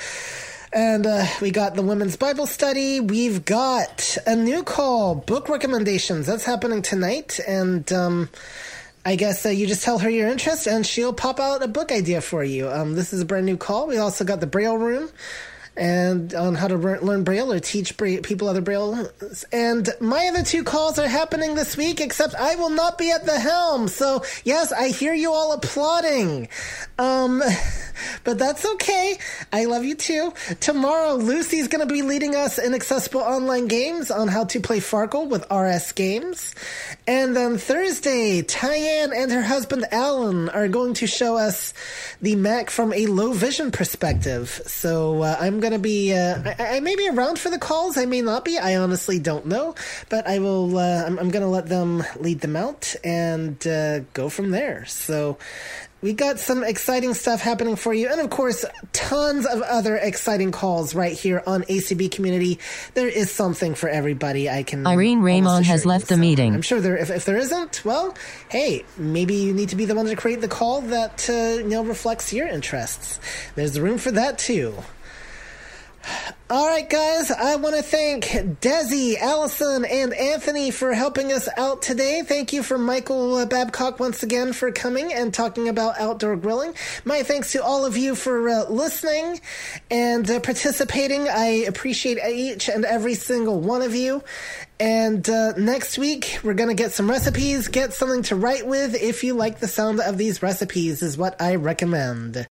and uh, we got the women's Bible study. We've got a new call, book recommendations. That's happening tonight. And um, I guess uh, you just tell her your interest and she'll pop out a book idea for you. Um, this is a brand new call. We also got the Braille Room and on how to learn Braille or teach people other Braille. And my other two calls are happening this week, except I will not be at the helm. So, yes, I hear you all applauding. Um, (laughs) but that's okay. I love you too. Tomorrow, Lucy's going to be leading us in accessible online games on how to play Farkle with RS Games. And then Thursday, Tyann and her husband Alan are going to show us the Mac from a low vision perspective. So uh, I'm going to be, uh, I, I, may be around for the calls. I may not be. I honestly don't know. But I will, uh, I'm, I'm going to let them lead them out and uh, go from there. So we got some exciting stuff happening for you. And of course, tons of other exciting calls right here on ACB Community. There is something for everybody. I can. Irene Raymond has left the meeting. I'm sure there, if, if there isn't, well, hey, maybe you need to be the one to create the call that, uh, you know, reflects your interests. There's room for that too. All right, guys, I want to thank Desi, Allison, and Anthony for helping us out today. Thank you for Michael Babcock once again for coming and talking about outdoor grilling. My thanks to all of you for uh, listening and uh, participating. I appreciate each and every single one of you. And uh, next week, we're going to get some recipes, get something to write with if you like the sound of these recipes, is what I recommend.